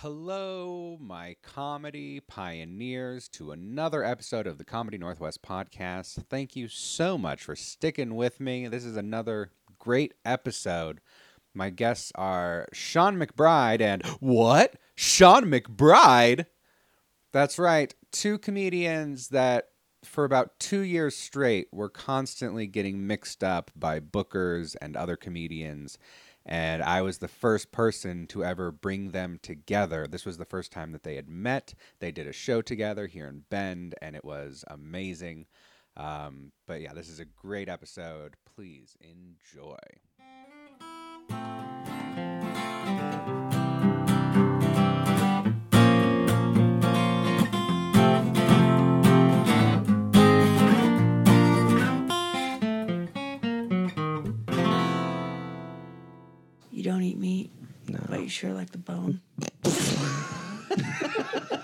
Hello, my comedy pioneers, to another episode of the Comedy Northwest podcast. Thank you so much for sticking with me. This is another great episode. My guests are Sean McBride and what? Sean McBride? That's right, two comedians that for about two years straight were constantly getting mixed up by bookers and other comedians and I was the first person to ever bring them together. This was the first time that they had met. They did a show together here in Bend, and it was amazing. Um, but yeah, this is a great episode. Please enjoy. Don't eat meat, no. but you sure like the bone.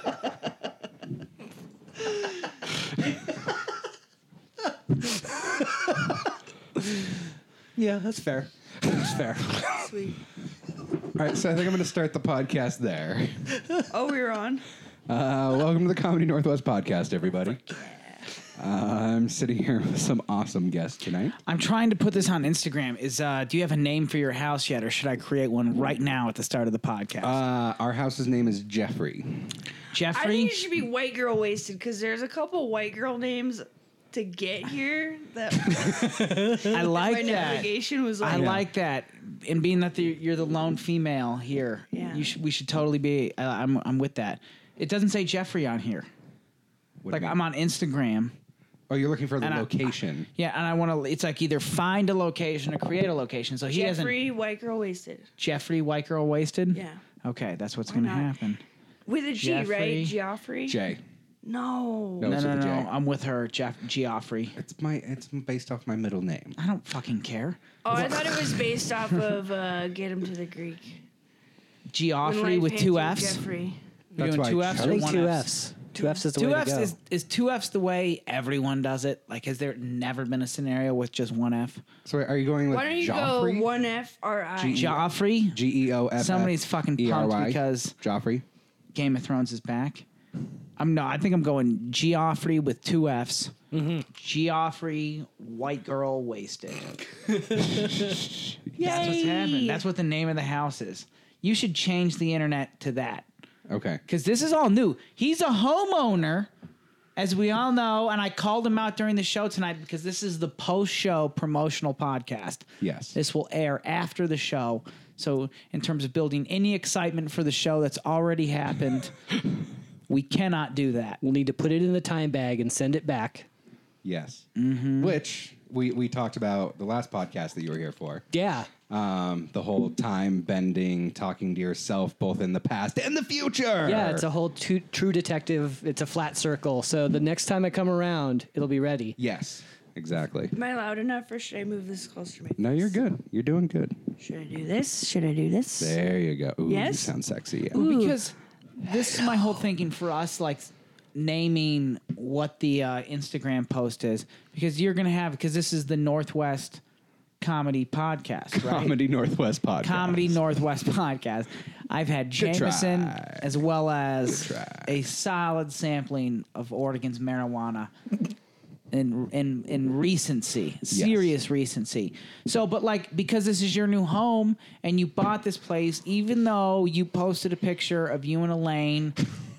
Yeah, that's fair. That's fair. Sweet. All right, so I think I'm going to start the podcast there. Oh, we're on. Uh, welcome to the Comedy Northwest podcast, everybody. Uh, I'm sitting here with some awesome guests tonight. I'm trying to put this on Instagram. Is uh, do you have a name for your house yet, or should I create one right now at the start of the podcast? Uh, our house's name is Jeffrey. Jeffrey. I Jeffrey. think it should be white girl wasted because there's a couple white girl names to get here that I my like that. navigation was I like. like that. And being that the, you're the lone female here, Yeah. you should, we should totally be. Uh, I'm I'm with that. It doesn't say Jeffrey on here. What Like I'm on Instagram. Oh, you're looking for the and I- location. Yeah, and I want to. It's like either find a location or create a location. So he isn't Jeffrey, white girl wasted. Jeffrey White Girl Wasted. Yeah. Okay, that's what's gonna not? happen. With a G, Jeffrey. right? Geoffrey? Jay. No. No. No, it's no, with a no. J. I'm with her, Jeff Geoffrey. It's my. It's based off my middle name. I don't fucking care. Oh, I thought it was based off of uh, Get Him to the Greek. When Geoffrey life with hands two you F's. Jeffrey. You're That's doing why two I F's or I one two F? F's. Two F's is the Two way F's to go. is, is two F's the way everyone does it? Like, has there never been a scenario with just one F? So are you going with Why don't you Joffrey? go one F R I? G- Joffrey. G E O F. Somebody's fucking pumped E-R-Y? because Joffrey. Game of Thrones is back. I'm no. I think I'm going Geoffrey with two F's. Mm-hmm. Geoffrey, white girl, wasted. That's Yay! what's happening. That's what the name of the house is. You should change the internet to that. Okay. because this is all new. He's a homeowner, as we all know, and I called him out during the show tonight because this is the post-show promotional podcast. Yes. This will air after the show. So, in terms of building any excitement for the show that's already happened, we cannot do that. We'll need to put it in the time bag and send it back. Yes. Mm-hmm. Which we we talked about the last podcast that you were here for. Yeah. Um, the whole time bending, talking to yourself, both in the past and the future. Yeah, it's a whole tu- true detective. It's a flat circle. So the next time I come around, it'll be ready. Yes. Exactly. Am I loud enough, or should I move this closer to me? No, you're good. You're doing good. Should I do this? Should I do this? There you go. Ooh, you Yes? sound sexy. Yeah. because this is my whole thinking for us, like naming what the uh, Instagram post is, because you're gonna have because this is the Northwest Comedy Podcast, right? Comedy Northwest podcast. Comedy Northwest podcast. I've had Jameson as well as a solid sampling of Oregon's marijuana. In, in in recency, serious recency. So, but like because this is your new home and you bought this place, even though you posted a picture of you and Elaine,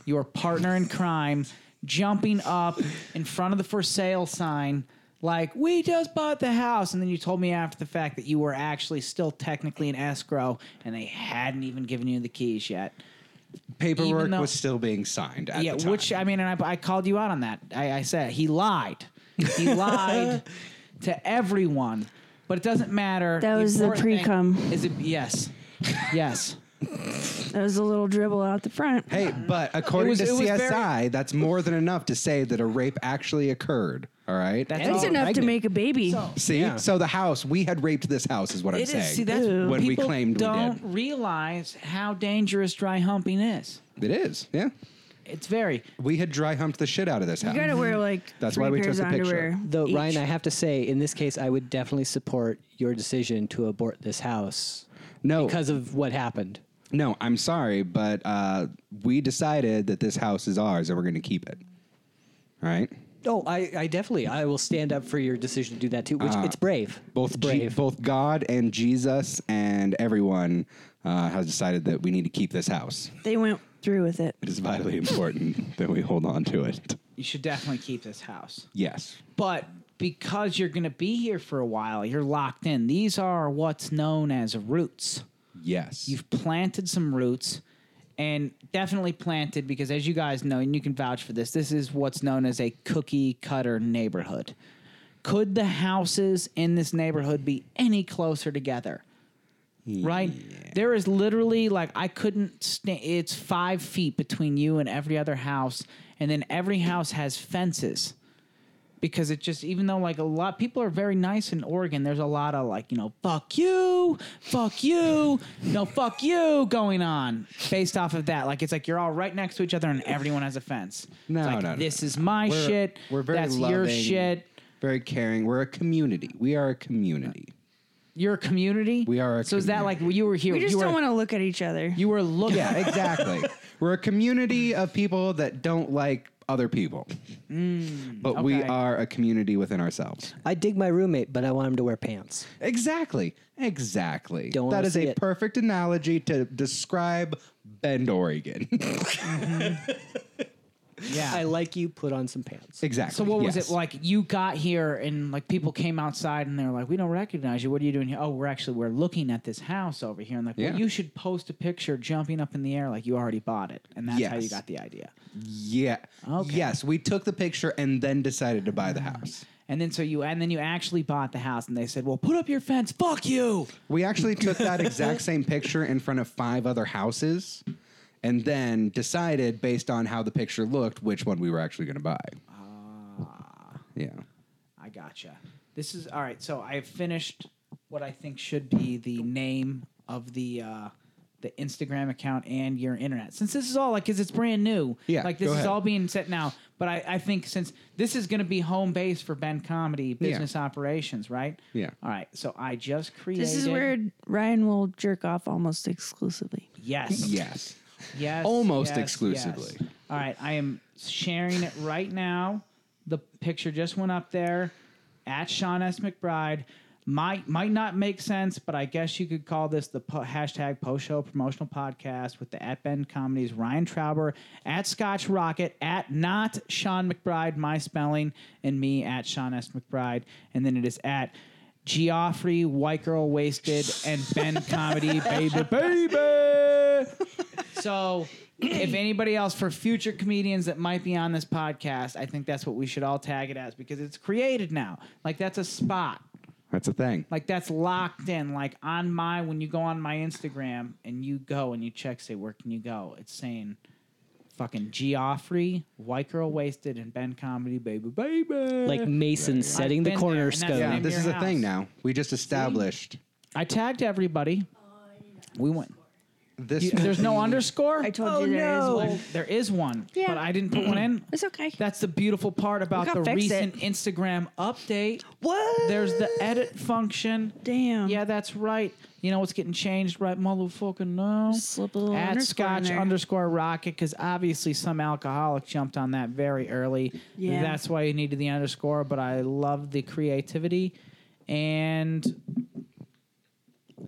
your partner in crime, jumping up in front of the for sale sign, like we just bought the house, and then you told me after the fact that you were actually still technically in escrow and they hadn't even given you the keys yet. Paperwork even though- was still being signed at yeah, the time. which I mean, and I, I called you out on that. I, I said he lied. He lied to everyone, but it doesn't matter. That was the important thing pre-cum. Is it? Yes, yes. That was a little dribble out the front. Hey, but according was- to it was CSI, very- that's more than enough to say that a rape actually occurred. All right. That's That's all. enough to pregnant. make a baby. See, Yeah. so the house we had raped this house is what I'm It saying. is. See, that's Ew. when we people claimed we don't did. realize how dangerous dry humping is. It is. Yeah, It's very. we had dry humped the shit out of this house. you gotta wear mm-hmm. like That's three why we took pairs the of picture. underwear. Though, each. Ryan, I have to say, in this case, I would definitely support your decision to abort this house no, because of what happened. No, I'm sorry, but uh, we decided that this house is ours and we're going to keep it. All right? Oh, I, I definitely I will stand up for your decision to do that too. Which it's brave. Both It's G- brave. both God and Jesus and everyone uh, has decided that we need to keep this house. They went through with it. It is vitally important that we hold on to it. You should definitely keep this house. Yes. But because you're going to be here for a while, you're locked in. These are what's known as roots. Yes. You've planted some roots and definitely planted because, as you guys know, and you can vouch for this, this is what's known as a cookie cutter neighborhood. Could the houses in this neighborhood be any closer together? Right? There is literally like, I couldn't stand, it's five feet between you and every other house. And then every house has fences because it just even though like a lot people are very nice in Oregon, there's a lot of like you know fuck you, fuck you, no fuck you going on based off of that. Like it's like you're all right next to each other and everyone has a fence. No, It's like, no, no, This no, is my We're- shit. We're very That's loving, your shit. Very caring. We're a community. We are a community. You're a community. We are a so is that like you were here? We just you were, don't want to look at each other. You were looking. Yeah, exactly. We're a community of people that don't like other people. Mm, but we okay. are a community within ourselves. I dig my roommate, but I want him to wear pants. Exactly. Exactly. Don't that wanna is see a it. perfect analogy to describe Bend, Oregon. Mm-hmm. Yeah. I like you. Put on some pants. exactly. So what was yes. it like? You got here and like people came outside and they're like, "We don't recognize you. What are you doing here?" Oh, we're actually we're looking at this house over here. And like, well, you should post a picture jumping up in the air like you already bought it, and that's how you got the idea. Yeah. Okay. Yes, we took the picture and then decided to buy the mm. house. And then so you and then you actually bought the house, and they said, "Well, put up your fence. Fuck you." We actually took that exact same picture in front of five other houses and then decided based on how the picture looked which one we were actually going to buy. Ah, Yeah. I gotcha. This is all right. So I've finished what I think should be the name of the uh, the Instagram account and your internet. Since this is all like, cause it's brand new. Yeah, Like this go is ahead. all being set now. But I, I think since this is going to be home base for Bend Comedy business operations, right? Yeah. All right. So I just created. This is where Ryan will jerk off almost exclusively. Yes. Yes. Yes. Almost yes, exclusively. yes. All right, I am sharing it right now. The picture just went up there at Sean S. McBride. Might might not make sense, but I guess you could call this the po- hashtag post show promotional podcast with the at Bend Comedy's Ryan Trauber at Scotch Rocket at not Sean McBride my spelling and me at Sean S. McBride and then it is at Geoffrey White Girl Wasted and Bend Comedy Baby Baby. So, if anybody else for future comedians that might be on this podcast, I think that's what we should all tag it as because it's created now. Like that's a spot. That's a thing. Like that's locked in. Like on my when you go on my Instagram and you go and you check, say where can you go? It's saying fucking Geoffrey, White Girl Wasted, and Bend Comedy, baby, baby. Like Mason setting the been there, and that's cornerstone. Yeah, name this your is a house. thing now. We just established I tagged everybody. We went. this. You- there's no underscore. I told Oh, you there is no. one. There is one, Yeah. but I didn't put one in. It's okay. That's the beautiful part about can the fix recent it. Instagram update. What? There's the edit function. Damn. Yeah, that's right. You know what's getting changed, right? Motherfucking no. Slip a little At underscore in Scotch there. underscore Rocket, because obviously some alcoholic jumped on that very early. Yeah. That's why you needed the underscore. But I love the creativity, and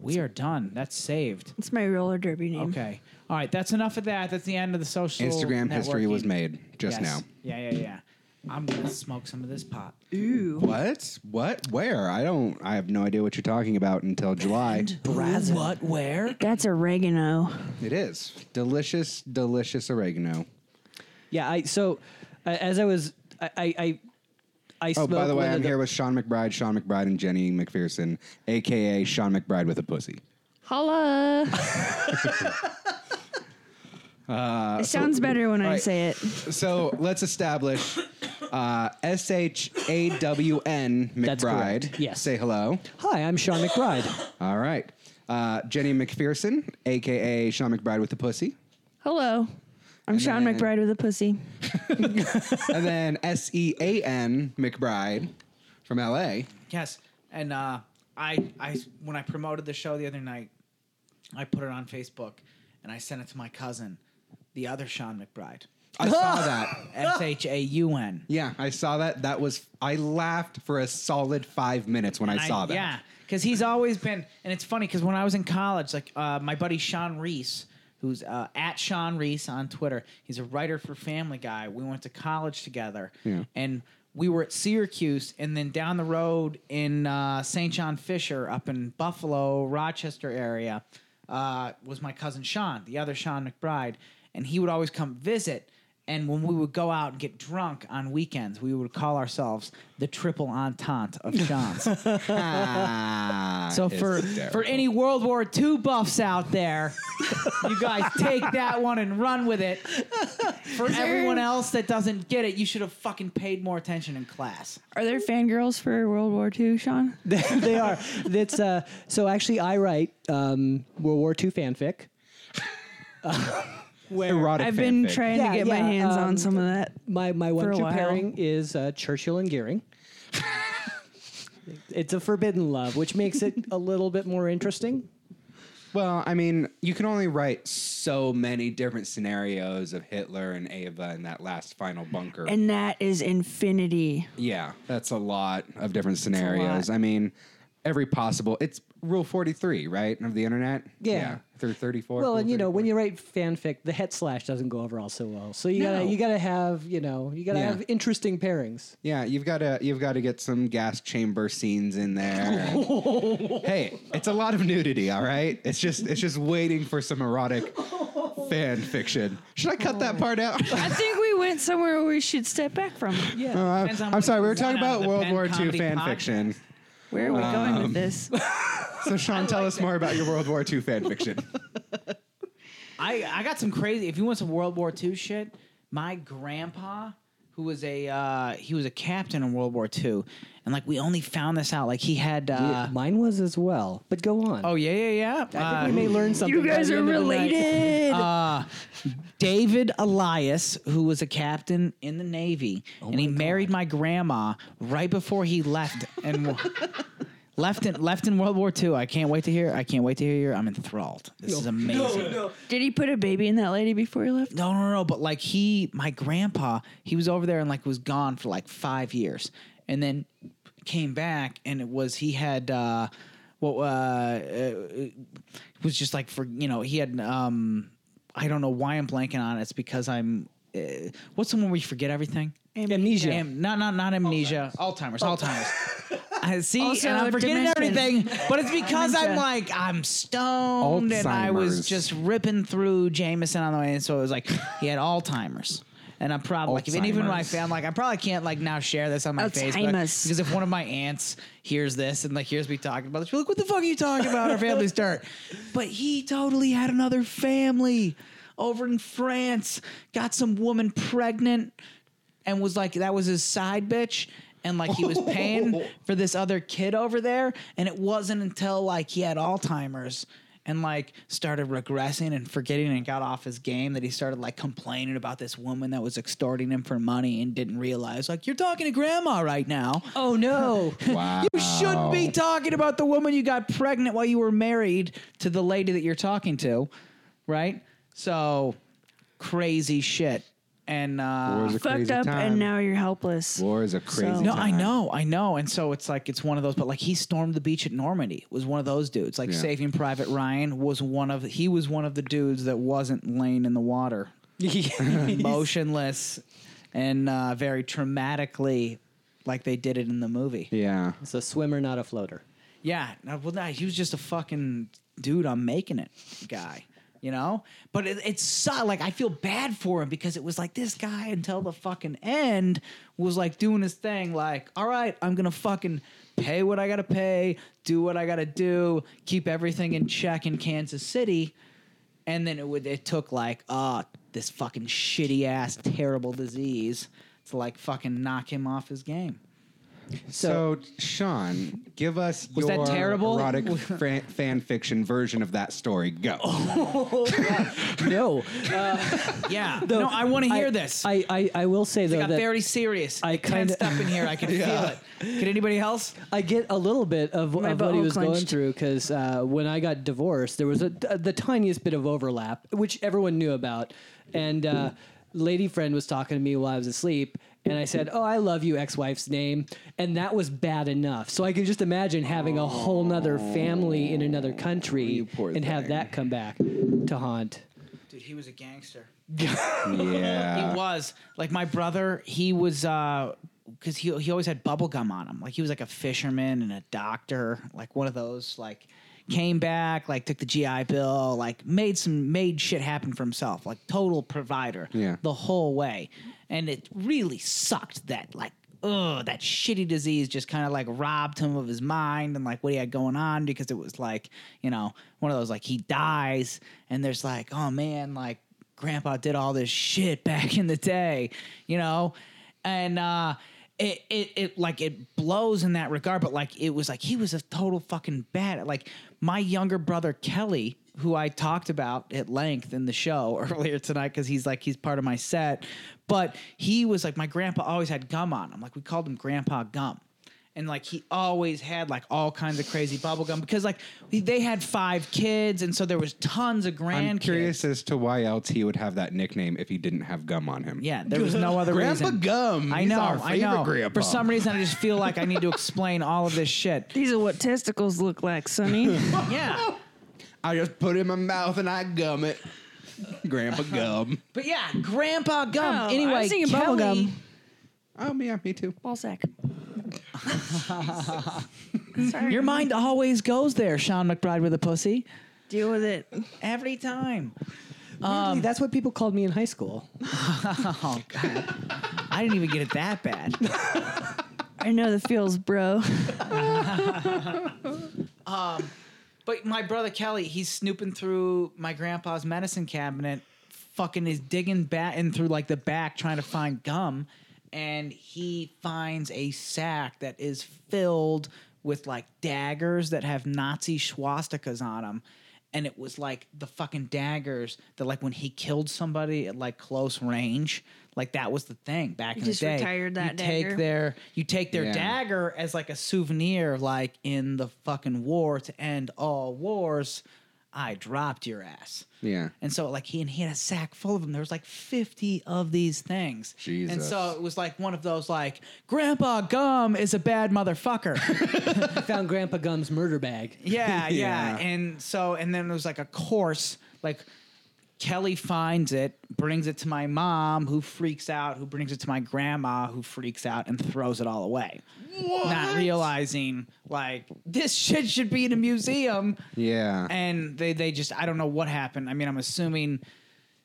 we are done. That's saved. It's my roller derby name. Okay. All right. That's enough of that. That's the end of the social. Instagram history was made just Yes. now. Yeah, yeah, yeah. I'm gonna smoke some of this pot. Ooh. What? What? Where? I don't. I have no idea what you're talking about until July. What? Where? That's oregano. It is delicious, delicious oregano. Yeah, I so uh, as I was I I I, I Oh, by the way, I'm here with Sean McBride, Sean McBride, and Jenny McPherson, aka Sean McBride with a pussy. Holla. it sounds better when I say it. So let's establish uh, S H A W N That's McBride. correct. Yes. Say hello. Hi, I'm Sean McBride. All right. Uh, Jenny McPherson, aka Sean McBride with the pussy. Hello. I'm Sean then- McBride with a pussy. and then S E A N McBride from LA. Yes. And uh, I, I, when I promoted the show the other night, I put it on Facebook, and I sent it to my cousin, the other Sean McBride. I saw that. S H A U N. Yeah, I saw that. That was I laughed for a solid five minutes when I, saw that. Yeah, because he's always been, and it's funny because when I was in college, like uh, my buddy Sean Reese, who's uh, at Sean Reese on Twitter, he's a writer for Family Guy. We went to college together, Yeah. and we were at Syracuse, and then down the road in uh, St. John Fisher, up in Buffalo, Rochester area, uh, was my cousin Sean, the other Sean McBride, and he would always come visit. And when we would go out and get drunk on weekends, we would call ourselves the triple entente of Sean's. Ah, So for hysterical. for any World War II buffs out there, you guys take that one and run with it. For everyone else that doesn't get it, you should have fucking paid more attention in class. Are there fangirls for World War II, Sean? they are. That's uh, so. Actually, I write um, World War II fanfic. Erotic I've been fanfic. trying Yeah, to get my yeah, hands um, on some of that. My my one a true while. pairing is uh, Churchill and Goering. it's a forbidden love, which makes it a little bit more interesting. Well, I mean, you can only write so many different scenarios of Hitler and Ava in that last final bunker. And that is infinity. yeah, that's a lot of different scenarios. I mean, every possible. It's Rule Forty Three, right, of the internet. Yeah. through thirty four. Well, and you know, when you write fanfic, the het slash doesn't go over all so well. So you gotta you gotta have you know you gotta Yeah. have interesting pairings. Yeah, you've got to you've got to get some gas chamber scenes in there. hey, it's a lot of nudity, all right? It's just it's just waiting for some erotic fan fiction. Should I cut that part out? I think we went somewhere we should step back from. Yeah. Uh, Depends on I'm what sorry, we you were talking want out about the World Penn War II Comedy fan Podcast. fiction. Where are we going with um, this? So Sean, tell us more about your World War II fan fiction. I, I got some crazy. If you want some World War II shit, my grandpa, who was a uh, he was a captain in World War II, and like we only found this out. Like he had. Uh, Yeah, Mine was as well. But go on. Oh yeah, yeah, yeah. I think Uh, we may learn something. You guys are end of the night. related. uh, David Elias, who was a captain in the Navy, and he married my grandma right before he left and left in left in World War II. I can't wait to hear. I can't wait to hear. You. I'm enthralled. This is amazing. Did he put a baby in that lady before he left? No, no, no. But like he, my grandpa, he was over there and like was gone for like five years, and then came back, and it was he had uh, well, uh, it was just like for you know he had um, I don't know why I'm blanking on it. It's because I'm uh, what's the one where you forget everything? Amnesia. Am, not not not amnesia. Alzheimer's. Alzheimer's. I see, Also and I'm forgetting dementia. everything, but it's because I'm like I'm stoned, and I was Alzheimer's. just ripping through Jameson on the way, and so it was like he had Alzheimer's. And I'm probably like, if and even my Alzheimer's. family, like, I probably can't like now share this on my Facebook Alzheimer's. because if one of my aunts hears this and like hears me talking about this, she'll be like, "What the fuck are you talking about? Our family's dirt." But he totally had another family over in France, got some woman pregnant, and was like that was his side bitch and like he was paying for this other kid over there and it wasn't until like he had alzheimer's and like started regressing and forgetting and got off his game that he started like complaining about this woman that was extorting him for money and didn't realize like you're talking to grandma right now Oh no. Wow. you shouldn't be talking about the woman you got pregnant while you were married to the lady that you're talking to right so crazy shit and uh War Fucked up, time. and now you're helpless. War is a crazy So- No. I know, I know, and so it's like it's one of those. But like he stormed the beach at Normandy was one of those dudes. Like Yeah. Saving Private Ryan was one of he was one of the dudes that wasn't laying in the water, motionless, and uh, very traumatically, like they did it in the movie. Yeah. It's a swimmer, not a floater. Yeah, no, well, no, he was just a fucking dude. I'm making it, guy. You know, but it, it's so, like I feel bad for him because it was like this guy until the fucking end was like doing his thing. Like, all right, I'm gonna fucking pay what I gotta pay, do what I gotta do, keep everything in check in Kansas City, and then it would it took like uh this fucking shitty ass terrible disease to like fucking knock him off his game. So, Sean, give us Was your that terrible? erotic fan, fan fiction version of that story. Go. no, Yeah. no, I want to hear I, this. I, I, I will say it though got that very serious. I I kinda- tensed up in here. I can feel it. Can anybody else? I get a little bit of, of what he butthole was going through because uh, when I got divorced, there was a, the tiniest bit of overlap, which everyone knew about. And uh, lady friend was talking to me while I was asleep, and I said, "Oh, I love you, ex-wife's name," and that was bad enough. So I can just imagine having a whole nother family in another country oh, You poor and have that come back to haunt. Dude, he was a gangster. yeah. He was like my brother. He was uh, because he he always had bubble gum on him. Like he was like a fisherman and a doctor, like one of those. Like came back, like took the GI Bill, like made some made shit happen for himself. Like total provider. Yeah. the whole way, and it really sucked that like. oh that shitty disease just kind of like robbed him of his mind and like what he had going on because it was like, you know, one of those like he dies and there's like, oh man, like grandpa did all this shit back in the day, you know? And uh it, it it like it blows in that regard, but like it was like he was a total fucking bad. Like my younger brother Kelly, who I talked about at length in the show earlier tonight, because he's like he's part of my set. But he was like my grandpa always had gum on him. Like we called him Grandpa Gum and like he always had like all kinds of crazy bubble gum because like they had five kids and so there was tons of grandkids. I'm curious as to why else he would have that nickname if he didn't have gum on him. Yeah, there was no other reason. Grandpa reason. Gum. I He's know, our I know. grandpa. For some reason, I just feel like I need to explain all of this shit. These are what testicles look like, Sonny. Yeah, I just put it in my mouth and I gum it. Grandpa Gum. but yeah, Grandpa Gum. Oh, I anyway, was thinking Kelly, bubble gum. Oh, yeah, me too. Ball sack. Your mind always goes there, Sean McBride with a pussy. Deal with it. Every time. Weirdly, um, that's what people called me in high school. Oh God, I didn't even get it that bad. I know the feels, bro. Um, but my brother Kelly, he's snooping through my grandpa's medicine cabinet, fucking is digging back in through like the back trying to find gum, and he finds a sack that is filled with like daggers that have Nazi swastikas on them. And it was like the fucking daggers that, like, when he killed somebody at like close range, like that was the thing back in just the day. retired that you take their you take their Yeah. dagger as like a souvenir, like in the fucking war to end all wars. I dropped your ass. Yeah. And so like he and he had a sack full of them. There was like 50 of these things. And so it was like one of those like Grandpa Gum is a bad motherfucker. I found Grandpa Gum's murder bag. yeah, yeah, Yeah. And so and then there was like a course like Kelly finds it, brings it to my mom, who freaks out, who brings it to my grandma, who freaks out and throws it all away. Not realizing like this shit should be in a museum. Yeah. And they they just I don't know what happened. I mean, I'm assuming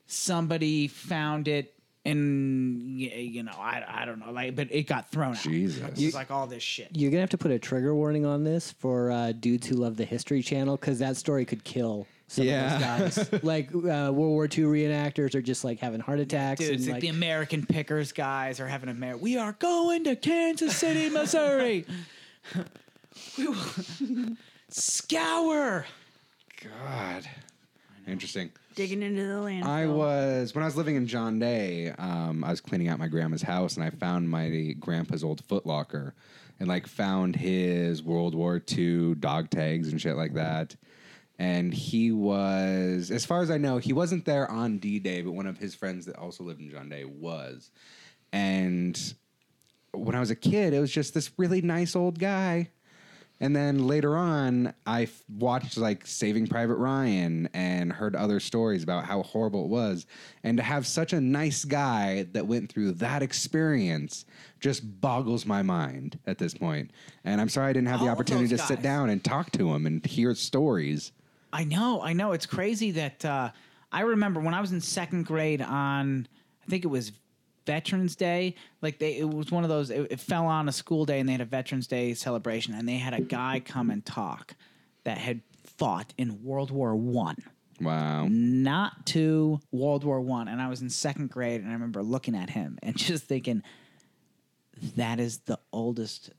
somebody found it and you know, I, I don't know, like but it got thrown out. Jesus. It was like all this shit. You're gonna have to put a trigger warning on this for uh, dudes who love the History Channel because that story could kill some Yeah. of those guys. like uh, World War II reenactors are just like having heart attacks. Dude, and it's like, like, the American Pickers guys are having a Amer- We are going to Kansas City, Missouri. we will scour. God. Interesting. Digging into the land. I was when I was living in John Day. Um, I was cleaning out my grandma's house, and I found my grandpa's old footlocker, and like found his World War II dog tags and shit like that. And he was, as far as I know, he wasn't there on D Day, but one of his friends that also lived in John Day was. And when I was a kid, it was just this really nice old guy. And then later on, I f- watched like Saving Private Ryan and heard other stories about how horrible it was. And to have such a nice guy that went through that experience just boggles my mind at this point. And I'm sorry I didn't have the All of opportunity to sit down and talk to him and hear stories. I know, I know. It's crazy that uh, I remember when I was in second grade on, I think it was Veterans Day. Like they, it was one of those. It, it fell on a school day, and they had a Veterans Day celebration, and they had a guy come and talk that had fought in World War One. Wow. not to World War One, and I was in second grade, and I remember looking at him and just thinking, that is the oldest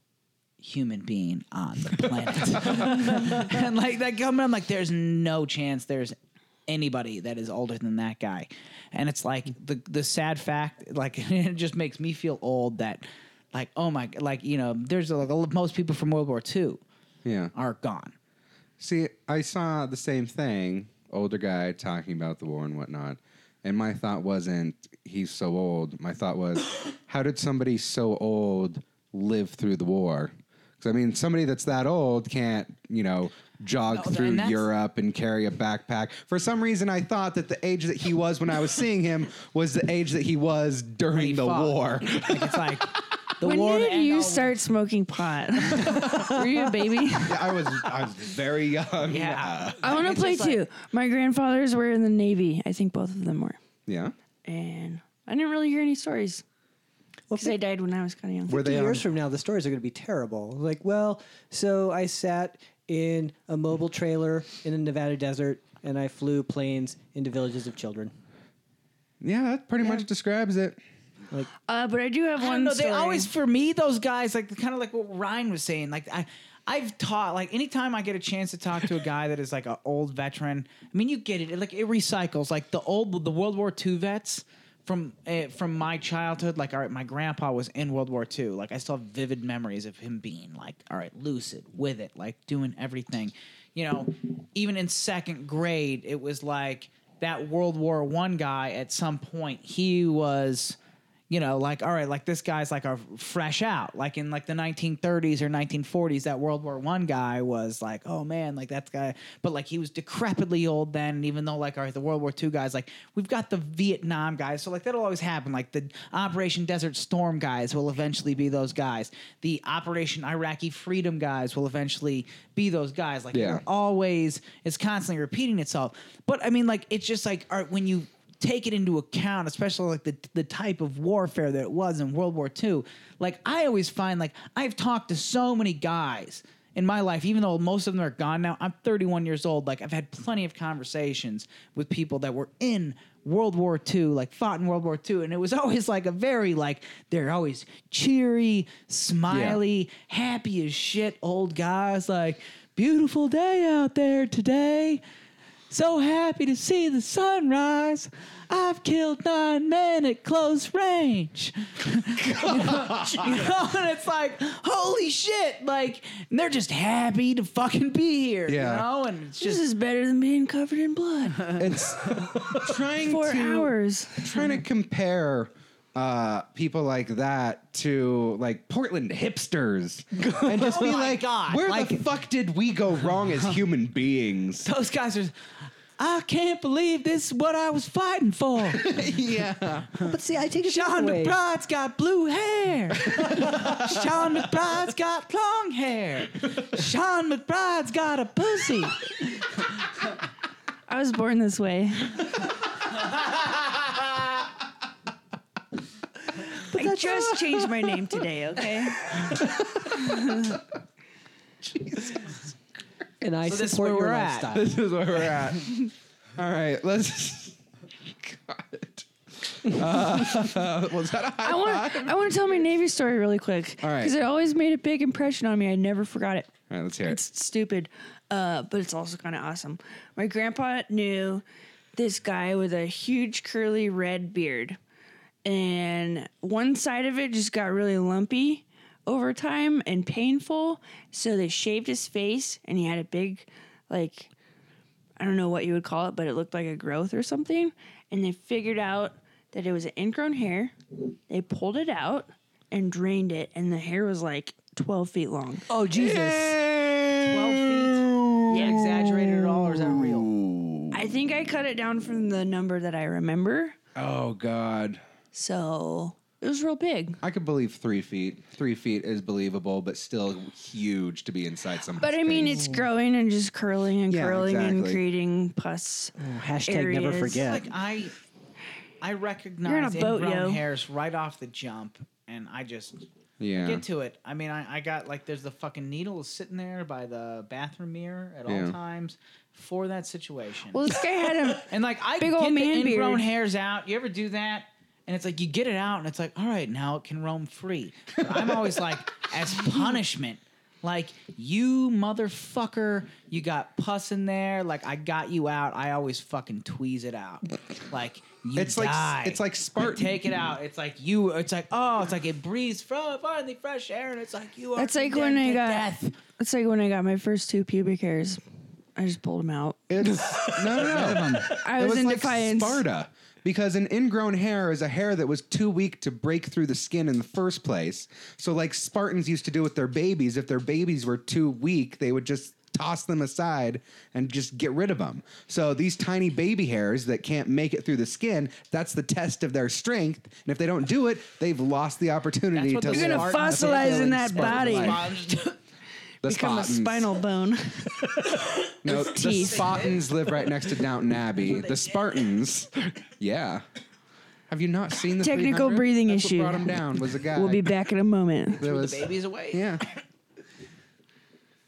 human being on the planet. and like that coming, I'm like, there's no chance there's anybody that is older than that guy. And it's like the the sad fact, like it just makes me feel old that like, oh my like, you know, there's like most people from World War II Yeah. are gone. See, I saw the same thing, older guy talking about the war and whatnot. And my thought wasn't he's so old. My thought was, how did somebody so old live through the war? Because I mean, somebody that's that old can't, you know, jog No, through and Europe and carry a backpack. For some reason, I thought that the age that he was when I was seeing him was the age that he was during he the fought. war. Like it's like the when did you all- start smoking pot? Were you a baby? I was I was very young. Yeah. I want to play just like- too. My grandfathers were in the Navy. I think both of them were. Yeah. And I didn't really hear any stories Well, because they died when I was kind of young. Were 50 they on- years from now, the stories are going to be terrible. Like, well, so I sat in a mobile trailer in the Nevada desert and I flew planes into villages of children. Yeah, that pretty much describes it. Like, Uh, but I do have I one don't know. story. They always, for me, those guys, like kind of like what Ryan was saying. Like I, I've taught. Like anytime I get a chance to talk to a guy that is like an old veteran, I mean, you get it. Like it recycles. Like the old, the World War II vets from uh, from my childhood. Like all right, my grandpa was in World War II. Like I still have vivid memories of him being like all right, lucid with it, like doing everything. You know, even in second grade, it was like that World War One guy. At some point, he was you know, like all right, like this guy's like a fresh out, like in like the 1930s or 1940s. That World War One guy was like, oh man, like that guy, but like he was decrepitly old then. And even though like all right, the World War Two guys, like we've got the Vietnam guys, so like that'll always happen. Like the Operation Desert Storm guys will eventually be those guys. The Operation Iraqi Freedom guys will eventually be those guys. Like Yeah. always, it's constantly repeating itself. But I mean, like it's just like all right, when you take it into account, especially like the the type of warfare that it was in World War II. Like I always find like I've talked to so many guys in my life, even though most of them are gone now. I'm 31 years old. Like I've had plenty of conversations with people that were in World War II, like fought in World War II, and it was always like a very like they're always cheery, smiley, happy as shit old guys. Like beautiful day out there today. So happy to see the sunrise. I've killed nine men at close range. you, know, you know, and it's like, holy shit. Like, and they're just happy to fucking be here. Yeah. You know? And it's This is better than being covered in blood It's trying for to hours. trying to compare uh, people like that to like Portland hipsters and just Oh be like, God, where like- the fuck did we go wrong as human beings? those guys are I can't believe this is what I was fighting for. yeah. But see, I take it Sean way. McBride's got blue hair. Sean McBride's got long hair. Sean McBride's got a pussy. I was born this way. I just changed my name today, okay? Jesus. And I So this is support where your we're at. lifestyle. This is where we're at. All right, let's. God. Uh, was that a high I want I want to tell my Navy story really quick. All right. Because it always made a big impression on me. I never forgot it. All right, let's hear it. It's stupid, uh, but it's also kind of awesome. My grandpa knew this guy with a huge curly red beard, and one side of it just got really lumpy over time and painful. So they shaved his face, and he had a big, like, I don't know what you would call it, but it looked like a growth or something. And they figured out that it was an ingrown hair. They pulled it out and drained it, and the hair was like 12 feet long. Oh Jesus! 12 feet. Yeah, exaggerated at all, or is that real? I think I cut it down from the number that I remember. Oh God. So it was real big. I could believe three feet. Three feet is believable, but still huge to be inside someone's But I mean, face. it's growing and just curling and Yeah, curling and creating pus. Hashtag never forget. Like I, I recognize a boat, ingrown yo. hairs right off the jump, and I just yeah. get to it. I mean, I, I got like there's the fucking needle sitting there by the bathroom mirror at Yeah. all times for that situation. Well, this guy had a and like I big get old the man ingrown beard. hairs out. You ever do that? And it's like you get it out, and it's like, all right, now it can roam free. But I'm always like, as punishment Like you motherfucker, you got pus in there. Like I got you out. I always fucking tweeze it out. Like you It's like- it's like Spartan. Take it out. It's like you. It's like oh, it's like it breathes from finally fresh air, and it's like you are. That's like when I got. death. It's like when I got my first two pubic hairs. I just pulled them out. It's no, no, no. I it was, was in like defiance. Sparta because an ingrown hair is a hair that was too weak to break through the skin in the first place. So, like Spartans used to do with their babies, if their babies were too weak, they would just toss them aside and just get rid of them. So these tiny baby hairs that can't make it through the skin, that's the test of their strength. And if they don't do it, they've lost the opportunity to the You're gonna fossilize in that Spartan body. life. the Become a spinal bone. No, the teeth. Spartans live right next to Downton Abbey. The Spartans, yeah. Have you not seen the Technical 300? breathing That's issue. What brought him down was a guy. we'll be back in a moment. There The was, baby's away. yeah.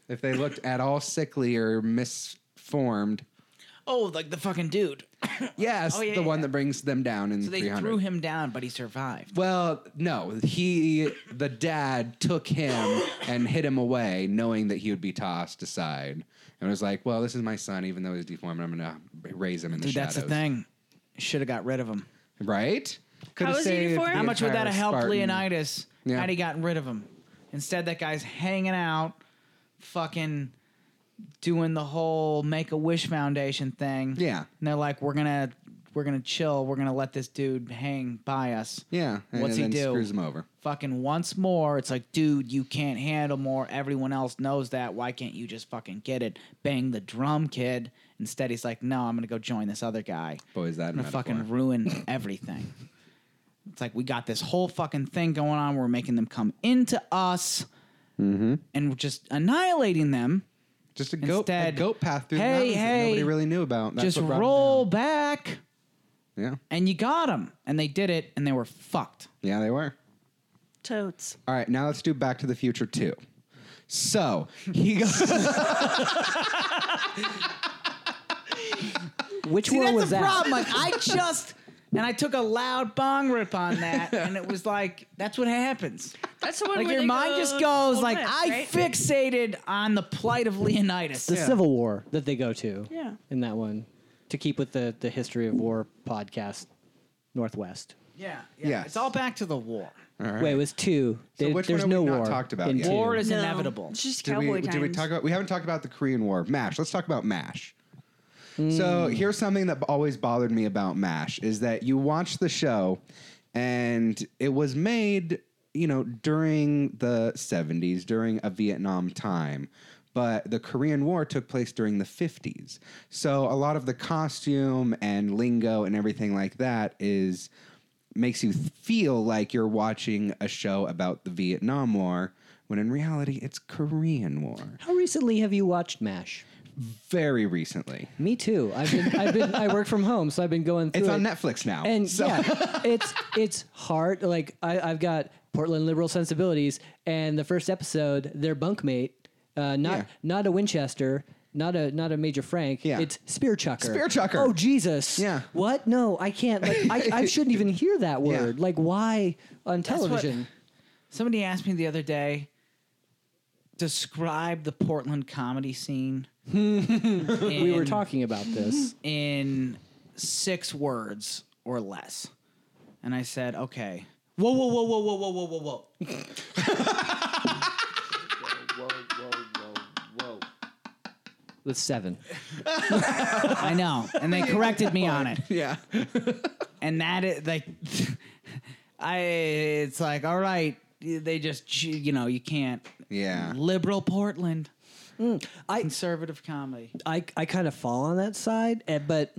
If they looked at all sickly or misformed, Oh, like the fucking dude. yes, Oh, yeah, the one yeah. that brings them down in So they 300. threw him down, but he survived. Well, no, he, the dad, took him and hid him away, knowing that he would be tossed aside, and was like, "Well, this is my son, even though he's deformed. I'm gonna raise him in the Dude, shadows." that's the thing. Should have got rid of him. right? Could How have is he saved deformed? the How much would that have helped Leonidas Yeah. had he gotten rid of him? Instead, that guy's hanging out, fucking doing the whole Make a Wish Foundation thing. Yeah. and they're like, "We're gonna, we're gonna chill. We're gonna let this dude hang by us." Yeah, and What's he then do? Screws him over. Fucking once more, it's like, dude, you can't handle more. Everyone else knows that. Why can't you just fucking get it? Bang the drum, kid. Instead, he's like, no, I'm gonna go join this other guy. Boy, is that a I'm gonna metaphor. fucking ruin everything. It's like we got this whole fucking thing going on. We're making them come into us, Mm-hmm. and we're just annihilating them. Just a goat, a Instead, goat path through hey, the mountains that hey, nobody really knew about. That's just what brought 'em roll back, down. Yeah, and you got them, and they did it, and they were fucked. yeah, they were. Totes. All right, now let's do Back to the Future two. So he goes. Which See, one that's was the that? problem. Like I just. And I took a loud bong rip on that, and it was like, that's what happens. That's the one Like where your they mind go just goes Old like, West, I right? fixated on the plight of Leonidas. The Civil War that they go to. Yeah. In that one, to keep with the the history of war podcast, Northwest. Yeah, yeah. Yes. It's all back to the war. All right. Wait, it was two. So They- which there's one have no we not war. talked about in yet? two. War is No, inevitable. It's just did cowboy we, times. did we talk about? We haven't talked about the Korean War. Mash. Let's talk about Mash. So mm. here's something that always bothered me about Mash is that you watch the show, and it was made, you know, during the 70s, during a Vietnam time. But the Korean War took place during the 50s. So a lot of the costume and lingo and everything like that is makes you feel like you're watching a show about the Vietnam War when in reality it's Korean War. How recently have you watched MASH? Very recently. Me too. I've been. I've been. I work from home, so I've been going through. It's it. on Netflix now. And so yeah, it's it's hard. Like I, I've got Portland liberal sensibilities, and the first episode, their bunkmate, uh, not Yeah. not a Winchester, not a not a Major Frank. Yeah. it's Spear Chucker. Spear Chucker. Oh Jesus. Yeah. What? No, I can't. Like I, I shouldn't even hear that Yeah. word. Like why on what- television? Somebody asked me the other day, describe the Portland comedy scene. we were talking about this. in six words or less. And I said, okay. Whoa, whoa, whoa, whoa, whoa, whoa, whoa, whoa, whoa. Whoa, whoa, whoa, whoa, whoa. With seven. I know. And they corrected me on it. yeah. And that is like, I, it's like, all right, they just, you know, you can't. Yeah. Liberal Portland, I conservative comedy. I I kind of fall on that side, eh, but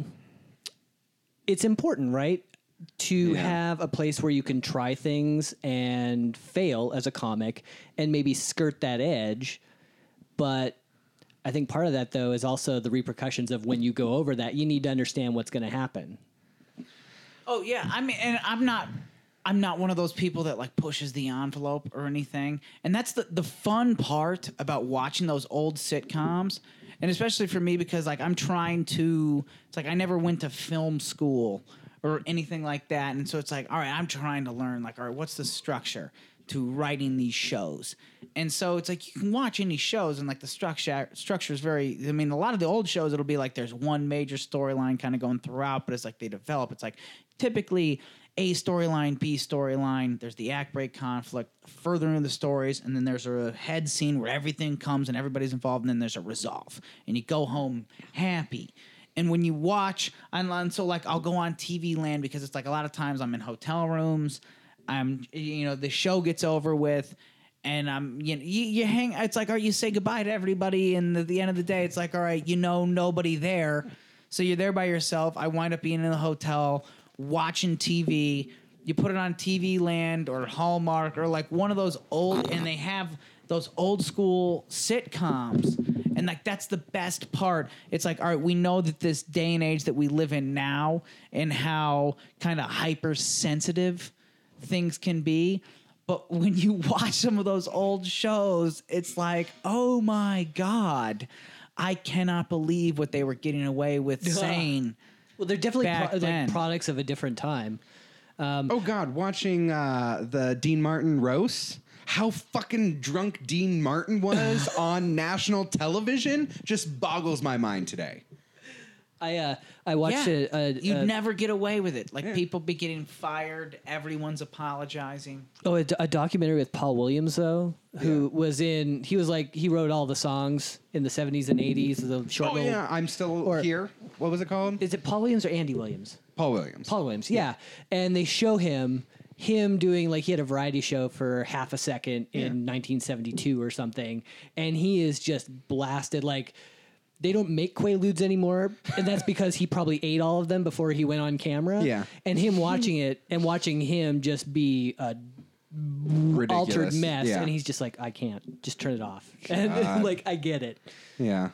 it's important, right? To Yeah. have a place where you can try things and fail as a comic and maybe skirt that edge. But I think part of that though is also the repercussions of when you go over that, you need to understand what's going to happen. Oh yeah, I mean, and I'm not, I'm not one of those people that like pushes the envelope or anything. And that's the the fun part about watching those old sitcoms, and especially for me because like I'm trying to. It's like I never went to film school or anything like that, and so it's like, all right, I'm trying to learn like, all right, what's the structure? To writing these shows. And so it's like you can watch any shows and like the structure structure is very I mean a lot of the old shows it'll be like there's one major storyline kind of going throughout but it's like they develop it's like typically a storyline, B storyline, there's the act break conflict, further into the stories, and then there's a head scene where everything comes and everybody's involved, and then there's a resolve. And you go home happy. And when you watch, and so like I'll go on TV land because it's like a lot of times I'm in hotel rooms, I'm you know the show gets over with, and I'm you know, you, you hang. It's like right, you say goodbye to everybody, and at the end of the day, it's like all right, you know nobody there, so you're there by yourself. I wind up being in the hotel watching TV. You put it on TV Land or Hallmark or like one of those old, and they have those old school sitcoms. And like that's the best part. It's like, all right, we know that this day and age that we live in now and how kind of hypersensitive things can be. But when you watch some of those old shows, it's like, oh my God, I cannot believe what they were getting away with saying. Well, they're definitely Back pro- then. like products of a different time. Oh God, watching uh, the Dean Martin roast. How fucking drunk Dean Martin was on national television just boggles my mind today. I uh, I watched yeah, a, a, you'd a- never get away with it. Like people be getting fired, everyone's apologizing. oh a, a documentary with Paul Williams though, who was in he was like he wrote all the songs in the seventies and eighties. The short Oh little, yeah, I'm still or- here. What was it called? is it Paul Williams or Andy Williams? Paul Williams. Paul Williams, yeah. And they show him him doing like he had a variety show for half a second in 1972 or something, and he is just blasted like. They don't make Quaaludes anymore, and that's because he probably ate all of them before he went on camera. Yeah. and him watching it and watching him just be a Ridiculous. altered mess, Yeah. and he's just like, I can't, just turn it off. And like, I get it. Yeah.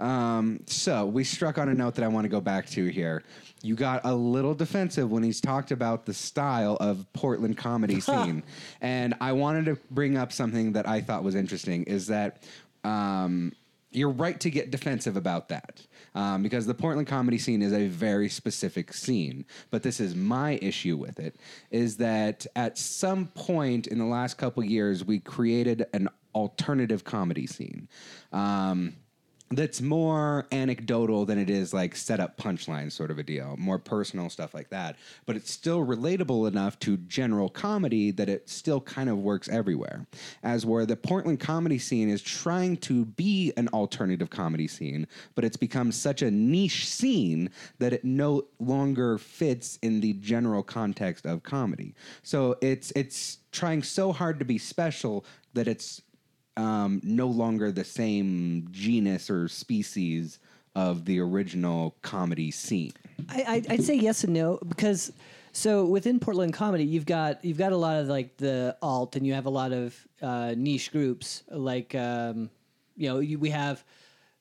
Um, so we struck on a note that I want to go back to here. You got a little defensive when he's talked about the style of Portland comedy scene, and I wanted to bring up something that I thought was interesting. Is that um, you're right to get defensive about that um, because the Portland comedy scene is a very specific scene. But this is my issue with it: is that at some point in the last couple years we created an alternative comedy scene. Um, that's more anecdotal than it is like set up punchline sort of a deal, more personal stuff like that. But it's still relatable enough to general comedy that it still kind of works everywhere. As where the Portland comedy scene is trying to be an alternative comedy scene, but it's become such a niche scene that it no longer fits in the general context of comedy. So it's it's trying so hard to be special that it's um, no longer the same genus or species of the original comedy scene. I, I, I'd say yes and no because so within Portland comedy, you've got you've got a lot of like the alt, and you have a lot of uh, niche groups. Like um, you know, you, we have,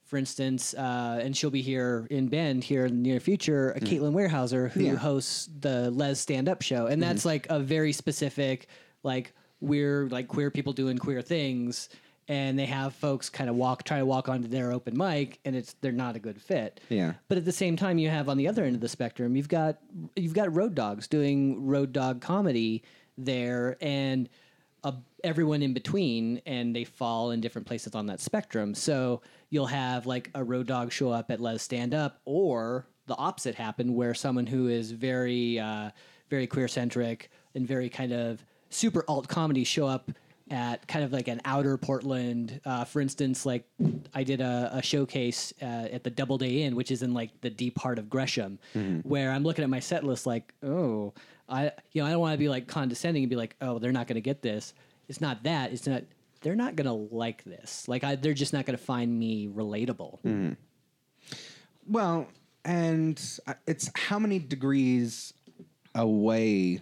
for instance, uh, and she'll be here in Bend here in the near future. Uh, Caitlin Warehouser, who Yeah. hosts the Les Stand Up Show, and that's like a very specific like we're like queer people doing queer things. And they have folks kind of walk, try to walk onto their open mic, and it's they're not a good fit. Yeah. But at the same time, you have on the other end of the spectrum, you've got you've got road dogs doing road dog comedy there, and uh, everyone in between, and they fall in different places on that spectrum. So you'll have like a road dog show up at Les Stand Up, or the opposite happen, where someone who is very uh, very queer centric and very kind of super alt comedy show up at kind of like an outer Portland. Uh, for instance, like I did a, a showcase uh, at the Doubleday Inn, which is in like the deep heart of Gresham, where I'm looking at my set list like, oh, I you know I don't want to be like condescending and be like, oh, they're not going to get this. It's not that. It's not. They're not going to like this. Like I, they're just not going to find me relatable. Well, and uh, it's how many degrees away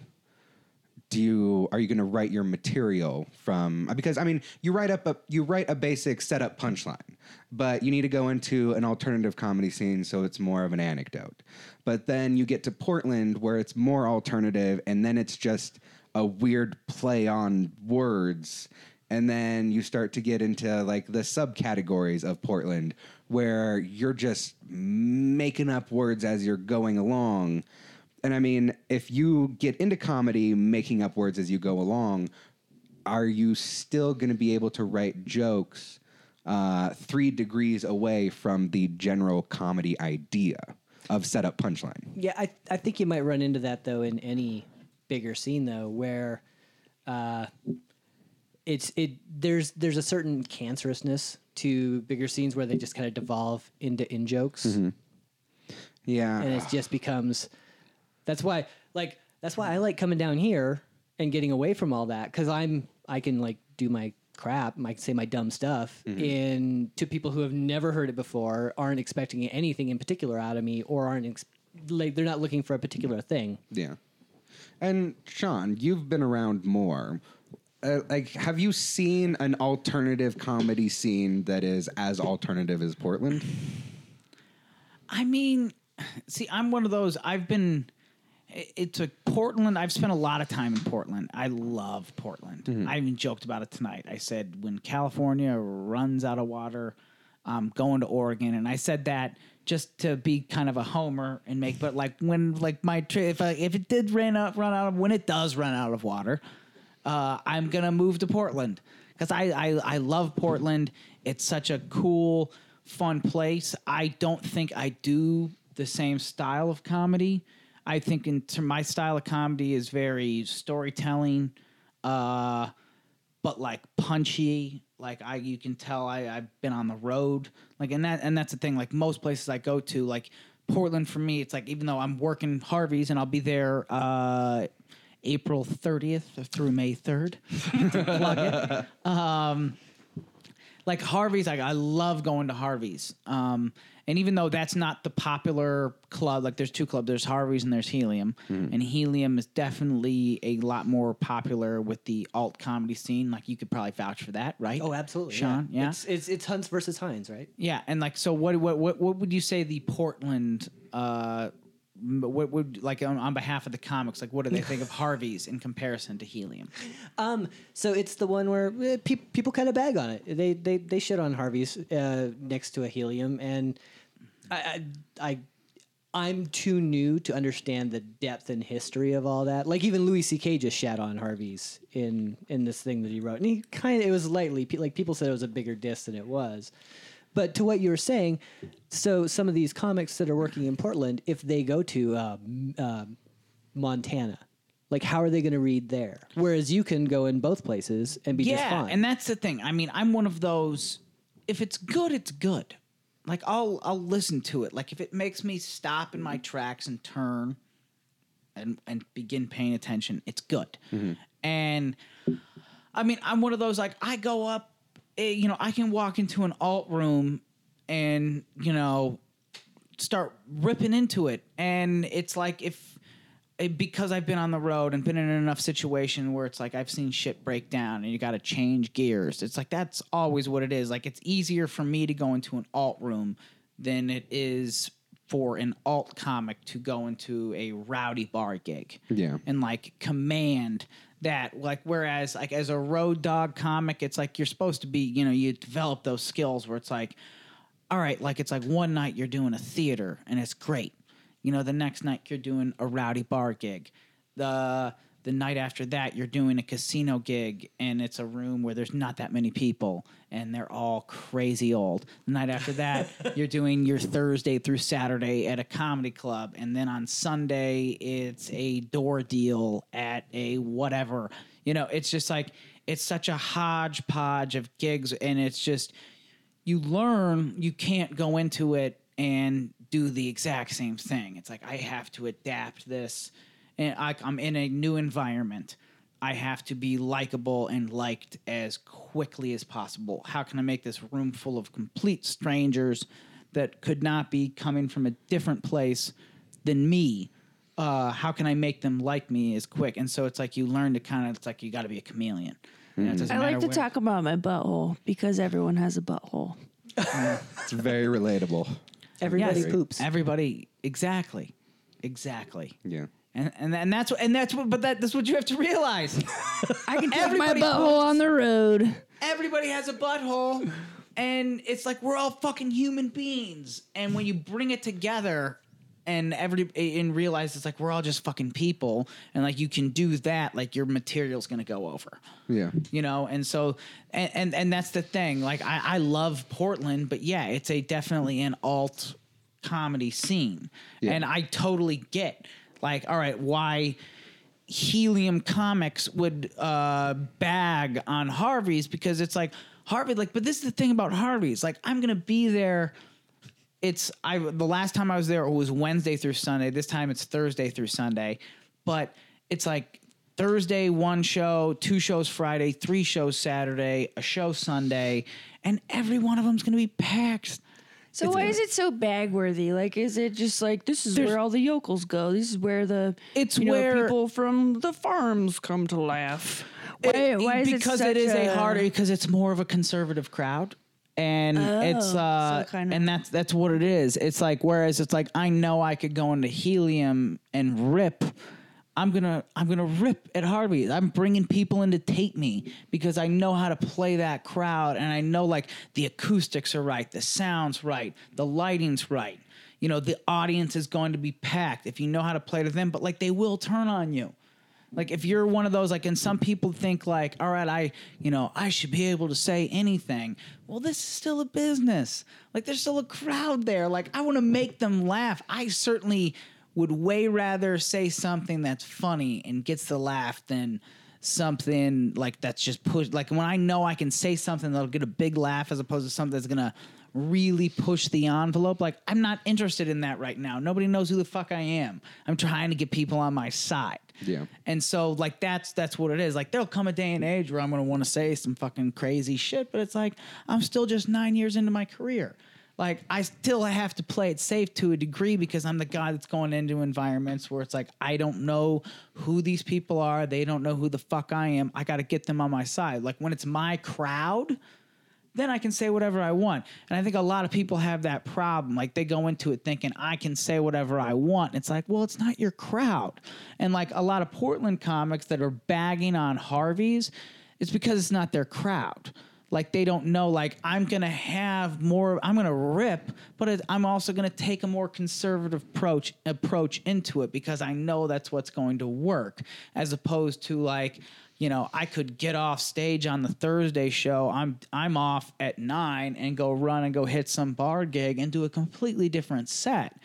do you are you going to write your material from because i mean you write up a you write a basic setup punchline but you need to go into an alternative comedy scene so it's more of an anecdote but then you get to portland where it's more alternative and then it's just a weird play on words and then you start to get into like the subcategories of Portland where you're just making up words as you're going along. And I mean, if you get into comedy making up words as you go along, are you still going to be able to write jokes uh, three degrees away from the general comedy idea of setup punchline? Yeah, I I think you might run into that though in any bigger scene though, where uh, it's it there's there's a certain cancerousness to bigger scenes where they just kind of devolve into in jokes, Yeah. and it just becomes. That's why, like, that's why I like coming down here and getting away from all that because I'm I can like do my crap, I can say my dumb stuff, and to people who have never heard it before, aren't expecting anything in particular out of me, or aren't ex- like they're not looking for a particular thing. Yeah. And Sean, you've been around more. Uh, like, have you seen an alternative comedy scene that is as alternative as Portland? I mean, see, I'm one of those. I've been. It's a Portland. I've spent a lot of time in Portland. I love Portland. I even joked about it tonight. I said when California runs out of water, I'm going to Oregon, and I said that just to be kind of a homer and make. But like when like my trip, if I, if it did run out, run out of when it does run out of water, uh, I'm gonna move to Portland because I, I I love Portland. It's such a cool, fun place. I don't think I do the same style of comedy. I think in to my style of comedy is very storytelling, uh, but like punchy. Like I, you can tell I, I've been on the road. Like and that and that's the thing. Like most places I go to, like Portland for me, it's like even though I'm working Harvey's and I'll be there uh, April 30th through May 3rd. Plug it. Um, like Harvey's, like I love going to Harvey's. Um, and even though that's not the popular club, like there's two clubs, there's Harvey's and there's Helium, and Helium is definitely a lot more popular with the alt comedy scene. Like you could probably vouch for that, right? Oh, absolutely, Sean. Yeah, It's it's it's Hunts versus Heinz, right? yeah, and like, so what? What? What, what would you say the Portland? Uh, what would like on, on behalf of the comics? Like, what do they think of Harvey's in comparison to Helium? Um, so it's the one where eh, pe- people kind of bag on it. They they they shit on Harvey's uh, next to a helium, and I, I I I'm too new to understand the depth and history of all that. Like even Louis C.K. just shat on Harvey's in in this thing that he wrote, and he kind of it was lightly like people said it was a bigger diss than it was. But to what you were saying, so some of these comics that are working in Portland, if they go to uh, uh, Montana, like how are they going to read there? Whereas you can go in both places and be just fine. and that's the thing. I mean, I'm one of those. If it's good, it's good. Like I'll I'll listen to it. Like if it makes me stop in my tracks and turn, and and begin paying attention, it's good. And I mean, I'm one of those like I go up, eh, you know, I can walk into an alt room and you know start ripping into it, and it's like if Eh, because I've been on the road and been in enough situation where it's like I've seen shit break down and you got to change gears. It's like that's always what it is. Like it's easier for me to go into an alt room than it is for an alt comic to go into a rowdy bar gig. Yeah. And like command that like whereas like as a road dog comic it's like you're supposed to be, you know, you develop those skills where it's like all right, like it's like one night you're doing a theater and it's great. You know, the next night you're doing a rowdy bar gig. The the night after that you're doing a casino gig and it's a room where there's not that many people and they're all crazy old. The night after that you're doing your Thursday through Saturday at a comedy club and then on Sunday it's a door deal at a whatever. You know, it's just like it's such a hodgepodge of gigs and it's just you learn you can't go into it and do the exact same thing. It's like I have to adapt this, and I, I'm in a new environment. I have to be likable and liked as quickly as possible. How can I make this room full of complete strangers that could not be coming from a different place than me? Uh, how can I make them like me as quick? And so it's like you learn to kind of it's like you got to be a chameleon. You know, I like to where- talk about my butthole because everyone has a butthole. It's very relatable. Everybody Yes. poops. Everybody, exactly, exactly. Yeah. And and and that's what and that's what. But that, that's what you have to realize. I can take my butthole poops. on the road. Everybody has a butthole, and it's like we're all fucking human beings. And when you bring it together, and every and realize it's like we're all just fucking people. And like you can do that like your material's gonna go over. Yeah. you know and so and and, and that's the thing. Like I, I love portland but yeah it's a definitely an alt comedy scene. Yeah. and i totally get like all right why helium comics would uh bag on harvey's because it's like harvey like but this is the thing about harvey's. Like i'm gonna be there it's I the last time I was there it was Wednesday through Sunday. This time it's Thursday through Sunday. But it's like Thursday one show, two shows Friday, three shows Saturday, a show Sunday, and every one of them's going to be packed. So why is it so bag worthy? Like, is it just like this is There's- where all the yokels go? This is where the It's you know, where- people from the farms come to laugh. Why, why is it because such it is a, a harder because it's more of a conservative crowd. And it's Oh, uh so kinda- and that's that's what it is. It's like whereas it's like I know I could go into helium and rip I'm gonna I'm gonna rip at harvey I'm bringing people in to tape me because I know how to play that crowd and I know like the acoustics are right, the sounds right, the lighting's right. You know the audience is going to be packed if you know how to play to them, but like they will turn on you. Like if you're one of those like and some people think like all right I you know I should be able to say anything. Well this is still a business. Like there's still a crowd there. Like I want to make them laugh. I certainly would way rather say something that's funny and gets the laugh than something like that's just push like when I know I can say something that'll get a big laugh as opposed to something that's gonna really push the envelope. Like I'm not interested in that right now. Nobody knows who the fuck I am. I'm trying to get people on my side. Yeah. And so like that's that's what it is. Like there'll come a day and age where I'm gonna want to say some fucking crazy shit, but it's like I'm still just nine years into my career. Like I still have to play it safe to a degree because I'm the guy that's going into environments where it's like I don't know who these people are. They don't know who the fuck I am. I got to get them on my side. Like when it's my crowd, then I can say whatever I want. And I think a lot of people have that problem. Like they go into it thinking I can say whatever I want. It's like, well, it's not your crowd. And like a lot of Portland comics that are bagging on Harvey's, it's because it's not their crowd. Like they don't know. Like I'm gonna have more. I'm gonna rip, but I'm also gonna take a more conservative approach approach into it because I know that's what's going to work, as opposed to like you know, I could get off stage on the Thursday show. I'm I'm off at nine and go run and go hit some bar gig and do a completely different set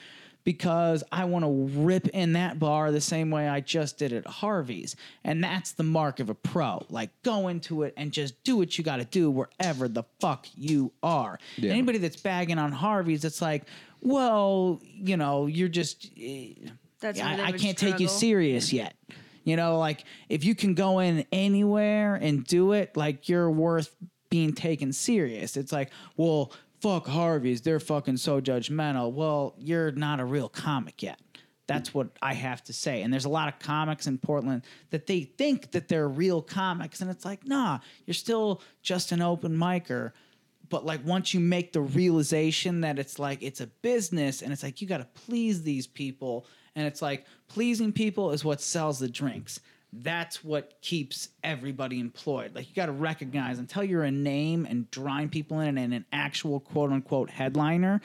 because I want to rip in that bar the same way I just did at Harvey's. And that's the mark of a pro. Like go into it and just do what you got to do wherever the fuck you are. Yeah. Anybody that's bagging on Harvey's, it's like, well, you know, you're just. eh, That's I, I can't take you serious yet. You know, like if you can go in anywhere and do it, like you're worth being taken serious. It's like, well, fuck Harvey's, they're fucking so judgmental. Well, you're not a real comic yet. That's what I have to say. And there's a lot of comics in Portland that they think that they're real comics, and it's like, nah, you're still just an open micer. But like once you make the realization that it's like it's a business and it's like you got to please these people and it's like pleasing people is what sells the drinks. That's what keeps everybody employed. Like you got to recognize until you're a name and drawing people in and an actual quote unquote headliner,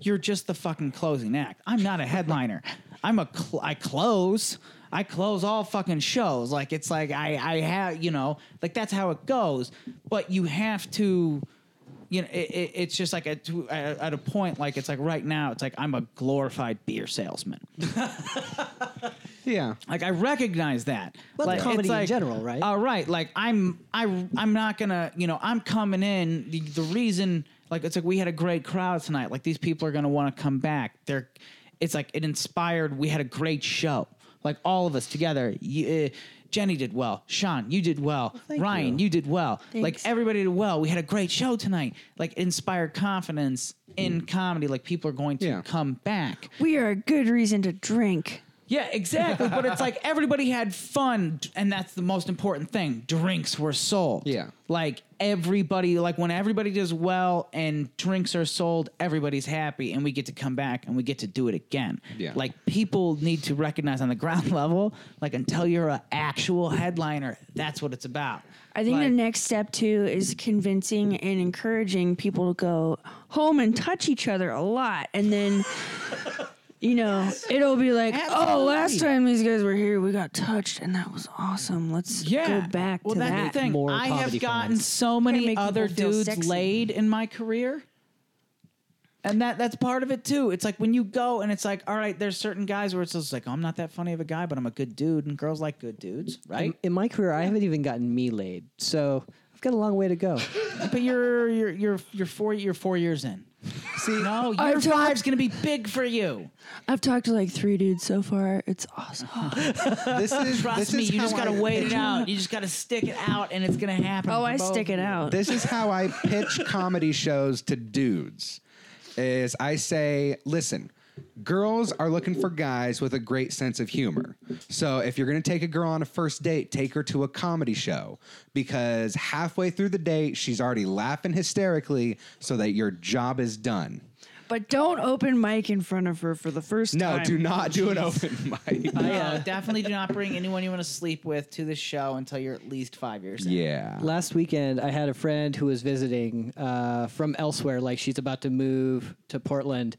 you're just the fucking closing act. I'm not a headliner. I'm a cl- I close. I close all fucking shows. Like it's like I I have you know like that's how it goes. But you have to you know, it, it, it's just like at, at a point, like it's like right now, it's like I'm a glorified beer salesman. Yeah. Like I recognize that. Well, like, comedy it's in general, right? All right. Like I'm, I, I'm not gonna, you know, I'm coming in. The, the reason, like, it's like we had a great crowd tonight. Like these people are gonna want to come back. They're, it's like it inspired. We had a great show. Like all of us together. You, uh, Jenny did well. Sean, you did well. thank Ryan, you. you did well. Like everybody did well. We had a great show tonight. Like inspired confidence in mm. comedy. Like people are going to Yeah. come back. We are a good reason to drink. Yeah, exactly. but it's like everybody had fun, and that's the most important thing. Drinks were sold. Yeah. Like everybody, like when everybody does well and drinks are sold, everybody's happy, and we get to come back and we get to do it again. Yeah. Like people need to recognize on the ground level, like until you're an actual headliner, that's what it's about. I think Like- the next step too is convincing and encouraging people to go home and touch each other a lot, and then you know, it'll be like, oh, last time these guys were here, we got touched, and that was awesome. Let's go back well, to that's that. the thing. More I have comedy gotten fans. so Gotta many make other people feel dudes sexy. laid in my career. And that that's part of it too. It's like when you go and it's like, all right, there's certain guys where it's just like, oh, I'm not that funny of a guy, but I'm a good dude, and girls like good dudes, right? In, in my career, I haven't even gotten me laid, so I've got a long way to go. but you're you're you're you're four you're four years in. See, No, year I've talked- five's gonna be big for you. I've talked to like three dudes so far. It's awesome. this is Trust this me, is you just how gotta I wait it pitch- out. You just gotta stick it out, and it's gonna happen. oh, for I both stick of it you. out. This is how I pitch comedy shows to dudes. Is I say, listen, girls are looking for guys with a great sense of humor. So if you're going to take a girl on a first date, take her to a comedy show because halfway through the date, she's already laughing hysterically so that your job is done. But don't open mic in front of her for the first No, time. do not do an open mic. No, definitely do not bring anyone you want to sleep with to the show until you're at least five years in. Yeah. Last weekend, I had a friend who was visiting uh, from elsewhere, like she's about to move to Portland,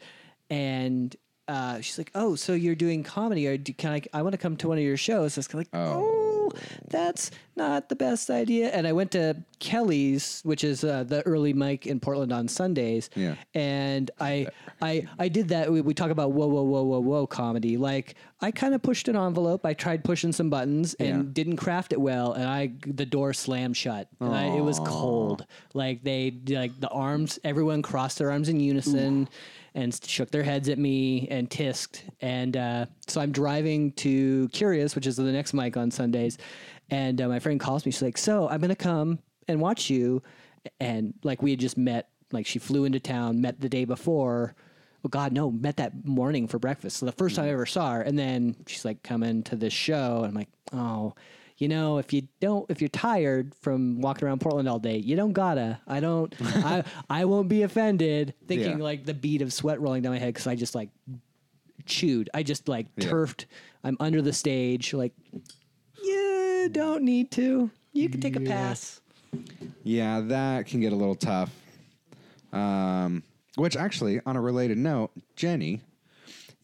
and uh, she's like, "Oh, so you're doing comedy? Or do, can I? I want to come to one of your shows." I was like, "Oh, that's not the best idea." And I went to Kelly's, which is uh, the early mic in Portland on Sundays. Yeah. And I, I, I did that. We, we talk about whoa, whoa, whoa, whoa, whoa comedy. Like I kind of pushed an envelope. I tried pushing some buttons and Yeah. didn't craft it well, and I the door slammed shut. And I, it was cold. Like they like the arms. Everyone crossed their arms in unison. And shook their heads at me and tisked. And uh, so I'm driving to Curious, which is the next mic on Sundays. And uh, my friend calls me. She's like, So I'm going to come and watch you. And like we had just met, like she flew into town, met the day before. Well, God, no, met that morning for breakfast. So the first time I ever saw her. And then she's like coming to this show. And I'm like, Oh, you know, if you don't, if you're tired from walking around Portland all day, you don't gotta. I don't, I, I won't be offended. Thinking Yeah. like the beat of sweat rolling down my head because I just like chewed. I just like Yeah. turfed. I'm under the stage. Like, you don't need to. You can take a pass. Yeah, that can get a little tough. Um, which actually, on a related note, Jenny,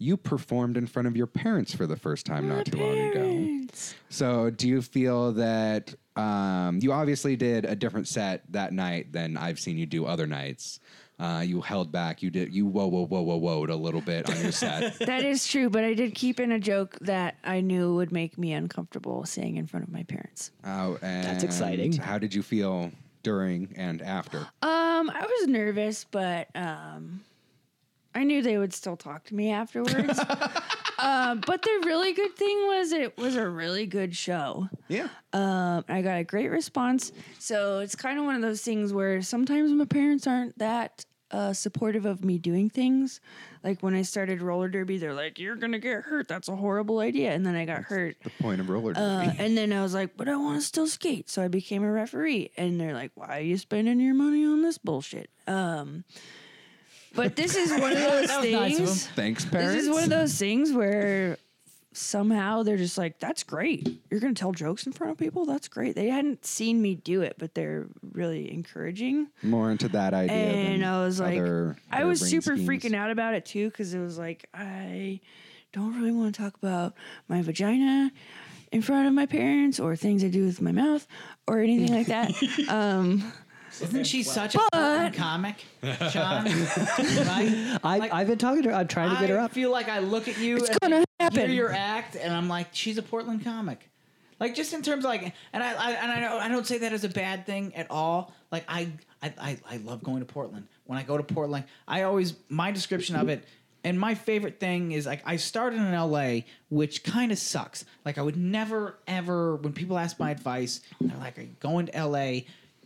you performed in front of your parents for the first time not too long ago. So, do you feel that um, you obviously did a different set that night than I've seen you do other nights? Uh, you held back. You did. You whoa, whoa, whoa, whoa, whoa, a little bit on your set. That is true, but I did keep in a joke that I knew would make me uncomfortable saying in front of my parents. Oh, and that's exciting. How did you feel during and after? Um, I was nervous, but um, I knew they would still talk to me afterwards. uh, but the really good thing was it was a really good show. Yeah. Um, I got a great response. So it's kind of one of those things where sometimes my parents aren't that uh, supportive of me doing things. Like when I started roller derby, they're like, "You're gonna get hurt. That's a horrible idea." And then I got hurt. The point of roller Uh, derby. and then I was like, but I want to still skate. So I became a referee. And they're like, why are you spending your money on this bullshit? Um, but this is one of those That was nice of things. Thanks, parents. This is one of those things where somehow they're just like, that's great. You're going to tell jokes in front of people? That's great. They hadn't seen me do it, but they're really encouraging. more into that idea. And than I was like, other I was harebrained super schemes. freaking out about it too because it was like I don't really want to talk about my vagina in front of my parents or things I do with my mouth or anything like that. um, Isn't she such a fucking comic, Sean? right? I, Like, I've been talking to her. I'm trying to get her up. I up. feel like I look at you It's and gonna I hear happen. your act, and I'm like, she's a Portland comic. Like just in terms of like, and I, I and I don't, I don't say that as a bad thing at all. Like I, I, I, I love going to Portland. When I go to Portland, I always my description of it. And my favorite thing is like I started in LA, which kind of sucks. Like I would never ever when people ask my advice, they're like, "Are you going to LA?"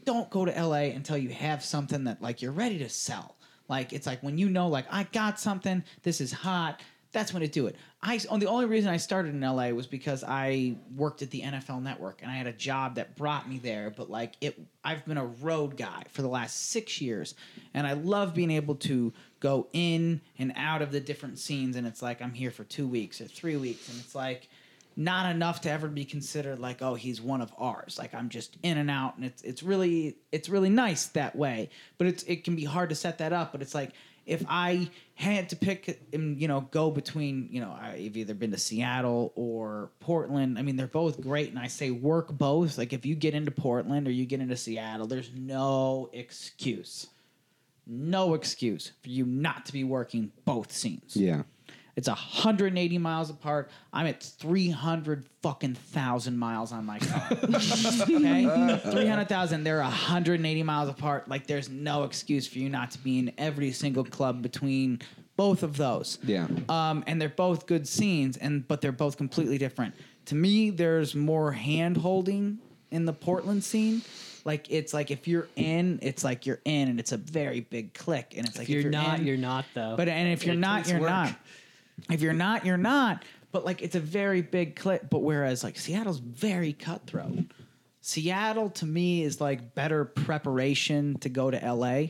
Don't go to LA until you have something that like you're ready to sell. Like it's like when you know like I got something, this is hot. That's when to do it. I the only reason I started in LA was because I worked at the NFL Network and I had a job that brought me there. But like it, I've been a road guy for the last six years, and I love being able to go in and out of the different scenes. And it's like I'm here for two weeks or three weeks, and it's like not enough to ever be considered like oh he's one of ours like i'm just in and out and it's it's really it's really nice that way but it's it can be hard to set that up but it's like if I had to pick, and you know, go between, you know, I've either been to Seattle or Portland. I mean, they're both great, and I say work both. Like if you get into Portland or you get into Seattle, there's no excuse, no excuse for you not to be working both scenes. Yeah. It's 180 miles apart. I'm at 300 fucking thousand miles on my car. okay, 300,000. They're 180 miles apart. Like there's no excuse for you not to be in every single club between both of those. Yeah. Um, and they're both good scenes, and but they're both completely different. To me, there's more hand holding in the Portland scene. Like it's like if you're in, it's like you're in, and it's a very big click. And it's like If you're, not, in- you're not though. but and if you're not, you're work. not. If you're not, you're not. But like it's a very big clip. But whereas like Seattle's very cutthroat. Seattle to me is like better preparation to go to LA.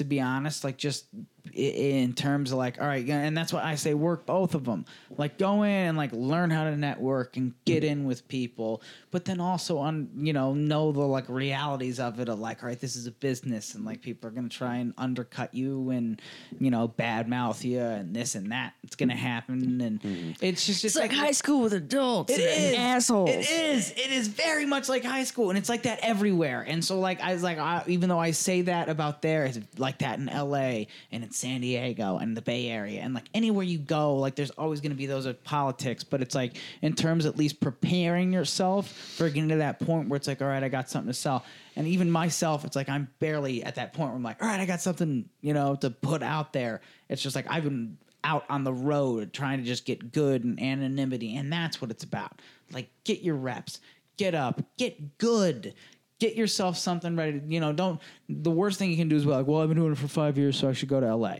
To be honest, like just in terms of like, all right, and that's why I say work both of them. Like go in and like learn how to network and get in with people, but then also on you know know the like realities of it of like, all right, this is a business and like people are gonna try and undercut you and you know badmouth you and this and that. It's gonna happen and mm-hmm. it's just It's just like high school with adults it and is assholes. It is. It is very much like high school, and it's like that everywhere. And so, like, I was like, I, even though I say that about there, it's like that in L.A. and in San Diego and the Bay Area, and like anywhere you go, like there's always going to be those of politics. But it's like in terms, at least preparing yourself for getting to that point where it's like, all right, I got something to sell. And even myself, it's like I'm barely at that point where I'm like, all right, I got something, you know, to put out there. It's just like I've been out on the road trying to just get good and anonymity and that's what it's about like get your reps get up get good get yourself something ready you know don't the worst thing you can do is be like well i've been doing it for five years so i should go to la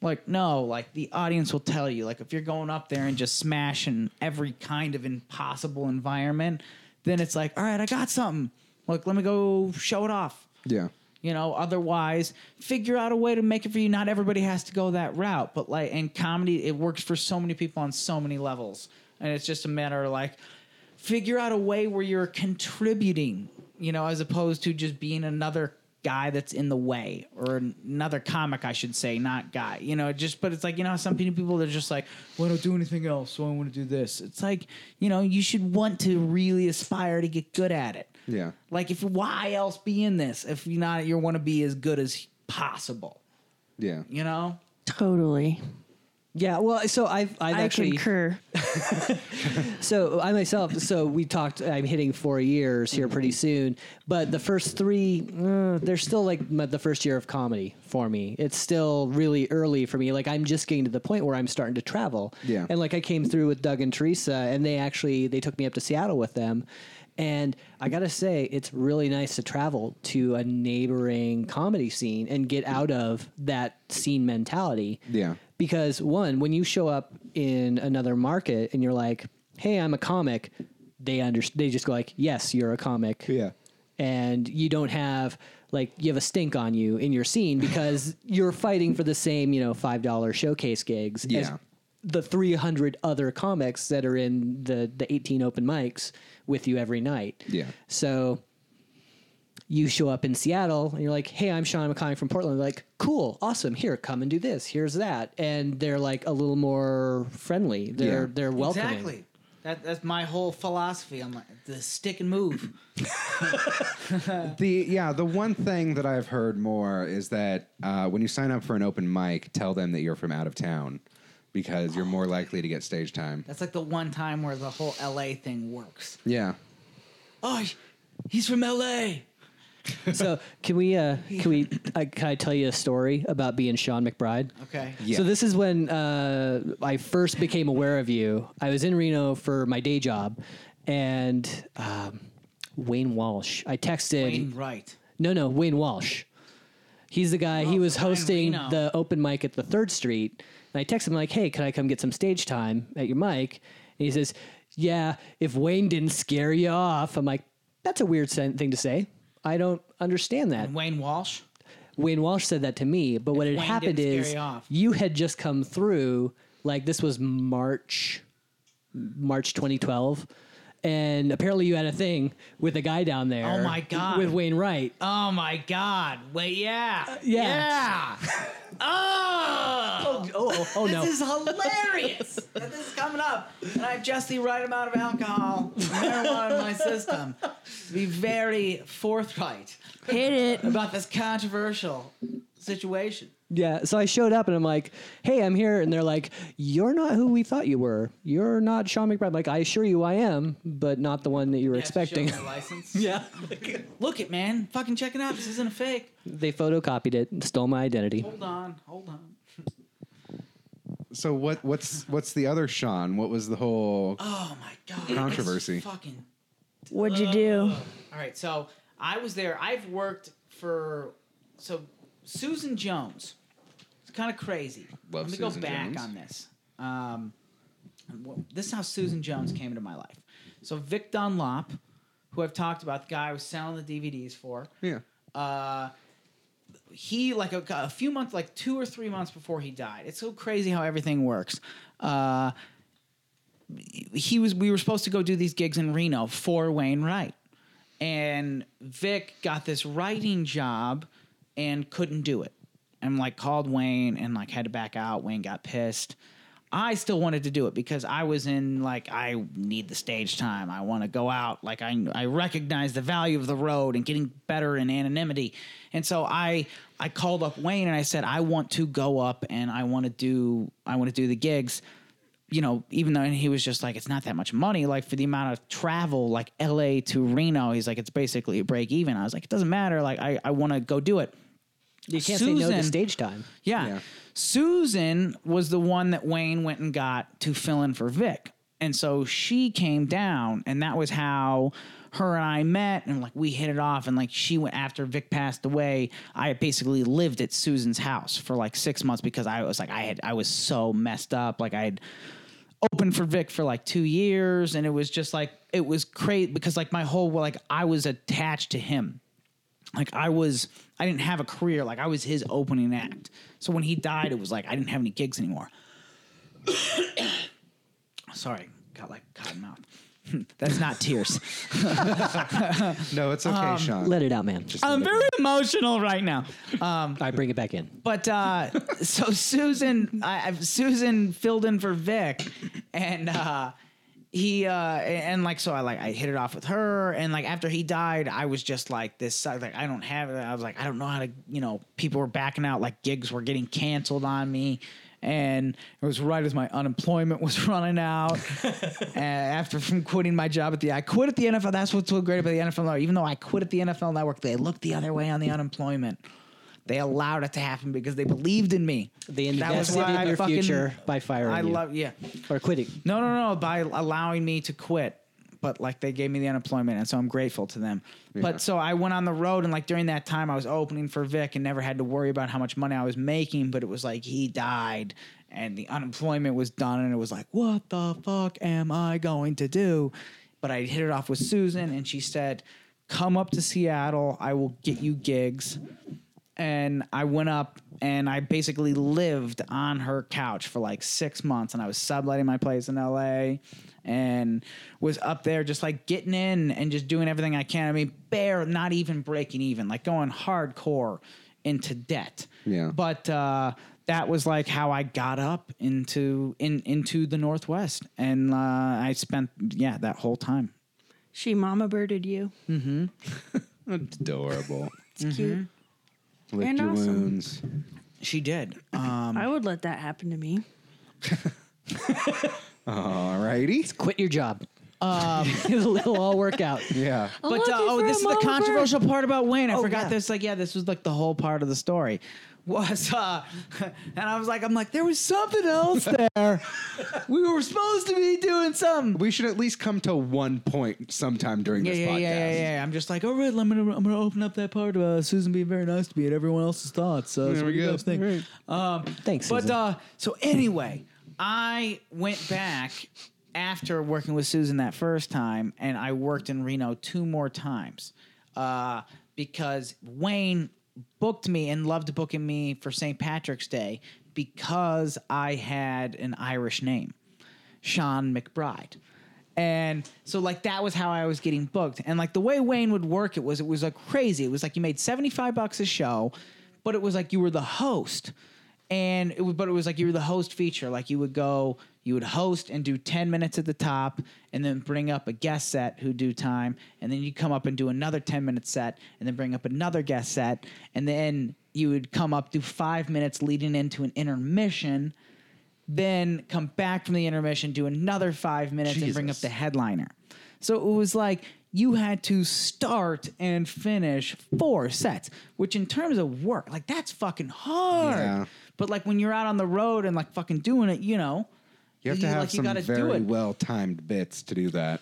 like no like the audience will tell you like if you're going up there and just smashing every kind of impossible environment then it's like all right i got something like let me go show it off Yeah. you know, otherwise, figure out a way to make it for you. Not everybody has to go that route, but like in comedy, it works for so many people on so many levels. And it's just a matter of like, figure out a way where you're contributing, you know, as opposed to just being another guy that's in the way or another comic, I should say, not guy, you know, just, but it's like, you know, some people, they're just like, well, I don't do anything else, so I want to do this. It's like, you know, you should want to really aspire to get good at it. Yeah. Like, if why else be in this if you're not you want to be as good as possible? Yeah. You know? totally. Yeah, well, so I've I've I actually concur. So I myself, so we talked. I'm hitting four years here pretty soon, but the first three, uh, they're still like the first year of comedy for me. It's still really early for me. Like I'm just getting to the point where I'm starting to travel. Yeah. And like I came through with Doug and Teresa, and they actually they took me up to Seattle with them. And I gotta say, it's really nice to travel to a neighboring comedy scene and get out of that scene mentality Yeah. Because one when you show up in another market and you're like hey i'm a comic they under they just go like yes you're a comic Yeah. and you don't have like you have a stink on you in your scene because you're fighting for the same you know five dollar showcase gigs as Yeah. the 300 other comics that are in the the 18 open mics with you every night Yeah. so you show up in Seattle and you're like, "Hey, I'm Sean. I'm a comic from Portland." They're like, "Cool, awesome. Here, come and do this. Here's that." And they're like a little more friendly. They're Yeah. they're welcoming. Exactly. That, that's my whole philosophy. I'm like, the stick and move. The yeah, the one thing that I've heard more is that uh, when you sign up for an open mic, tell them that you're from out of town because you're more likely to get stage time. That's like the one time where the whole LA thing works. Yeah. Oh, he's from LA. So can we uh, can we uh, can I tell you a story about being Sean McBride? Okay. Yeah. So this is when uh, I first became aware of you. I was in Reno for my day job, and um, Wayne Walsh. I texted. Wayne Wright. No, no, Wayne Walsh. He's the guy. he Oh, was hosting Reno. the open mic at the Third Street, and I texted him like, "Hey, can I come get some stage time at your mic?" And he says, "Yeah, if Wayne didn't scare you off." I'm like, "That's a weird sen- thing to say. I don't understand that." And Wayne Walsh. Wayne Walsh said that to me, but what had Wayne happened didn't scare is you off. you had just come through. Like this was March, March 2012, and apparently you had a thing with a guy down there. Oh my God. with Wayne Wright. Oh my God! Wait, yeah, uh, yeah. yeah. oh, Oh, oh, oh, oh no! This is hilarious. that this is coming up, and I have just the right amount of alcohol, marijuana in my system. To be very forthright Hit it. about this controversial situation. Yeah, so I showed up and I'm like, "Hey, I'm here," and they're like, "You're not who we thought you were. You're not Sean McBride." I'm like, I assure you, I am, but not the one that you were expecting. license. yeah, Look it, man. Fucking check it out. This isn't a fake. they photocopied it, and stole my identity. Hold on. Hold on. So what what's what's the other Sean? What was the whole Oh my god. Controversy. It's Fucking. What'd you do? All right. So I was there. I've worked for so Susan Jones. It's kind of crazy. Love Let me Susan go back Jones. on this. Um, well, this is how Susan Jones came into my life. So Vic Dunlop, who I've talked about, the guy I was selling the DVDs for. yeah? uh, he like a, a few months, like two or three months before he died. It's so crazy how everything works. Uh, he was. We were supposed to go do these gigs in Reno for Wayne Wright, and Vic got this writing job and couldn't do it. And like called Wayne and like had to back out. Wayne got pissed. I still wanted to do it because I was in like I need the stage time. I want to go out. Like I I recognize the value of the road and getting better in anonymity. And so I I called up Wayne and I said I want to go up and I want to do I want to do the gigs. You know, even though he was just like it's not that much money like for the amount of travel like LA to Reno, he's like it's basically a break even. I was like it doesn't matter. Like I I want to go do it. You can't say no to Susan- stage time. Yeah. Yeah. Susan was the one that Wayne went and got to fill in for Vic. And so she came down, and that was how her and I met. And like we hit it off. And like she went after Vic passed away. I basically lived at Susan's house for like six months because I was like, I had, I was so messed up. Like I had opened for Vic for like two years. And it was just like, it was crazy because like my whole, like I was attached to him like I was I didn't have a career like I was his opening act. So when he died it was like I didn't have any gigs anymore. Sorry, got like cotton mouth. That's not tears. No, it's okay, Um, Sean. Let it out, man. I'm very emotional right now. I bring it back in. But uh, so Susan, I, I- Susan filled in for Vic, and uh, he uh, and like so I like I hit it off with her, and like after he died, I was just like this like I don't have it. I was like I don't know how to you know people were backing out, like gigs were getting canceled on me. And it was right as my unemployment was running out. and after from quitting my job at the, I quit at the NFL. That's what's so great about the NFL Network. Even though I quit at the NFL Network, they looked the other way on the unemployment. They allowed it to happen because they believed in me. They That was invested in your fucking- future by firing I you love, yeah. or quitting. No, no, no, by allowing me to quit. But like they gave me the unemployment, and so I'm grateful to them. But so I went on the road, and like during that time, I was opening for Vic and never had to worry about how much money I was making. But it was like he died, and the unemployment was done, and it was like, what the fuck am I going to do? But I hit it off with Susan, and she said, "Come up to Seattle. I will get you gigs." And I went up and I basically lived on her couch for like six months, and I was subletting my place in LA, and was up there just like getting in and just doing everything I can. I mean, bare, not even breaking even, like going hardcore into debt. Yeah. But uh, that was like how I got up into in into the Northwest, and uh, I spent yeah that whole time. She mama birded you. Mm-hmm. Adorable. It's cute. Lick And your awesome. wounds. She did. Um, I would let that happen to me. Alrighty. Quit your job. Um, it'll, it'll all work out. Yeah. But uh, oh, this is the controversial part about Wayne. I Oh, forgot yeah. this. Like, yeah, this was like the whole part of the story. Was uh, and I was like, I'm like, there was something else there. we were supposed to be doing something. We should at least come to one point sometime during Yeah, this yeah, podcast. yeah, yeah, yeah. I'm just like, all right, I'm gonna, I'm gonna open up that part of uh, Susan being very nice to me and everyone else's thoughts. Uh, so There what we do you go. guys think? Um, Thanks, but Susan. uh, so anyway, I went back after working with Susan that first time, and I worked in Reno two more times uh, because Wayne booked me and loved booking me for St. Patrick's Day because I had an Irish name, Sean McBride. And so like that was how I was getting booked. And like the way Wayne would work it was it was like crazy. It was like you made 75 bucks a show, but it was like you were the host. And it was, but it was like you were the host feature. Like you would go, you would host and do 10 minutes at the top and then bring up a guest set who do time. And then you come up and do another 10 minute set and then bring up another guest set. And then you would come up, do five minutes leading into an intermission then come back from the intermission, do another five minutes, and bring up the headliner. So it was like you had to start and finish four sets, which in terms of work, like that's fucking hard. Yeah. But like when you're out on the road and like fucking doing it, you know, You have to have like, some very well timed bits to do that.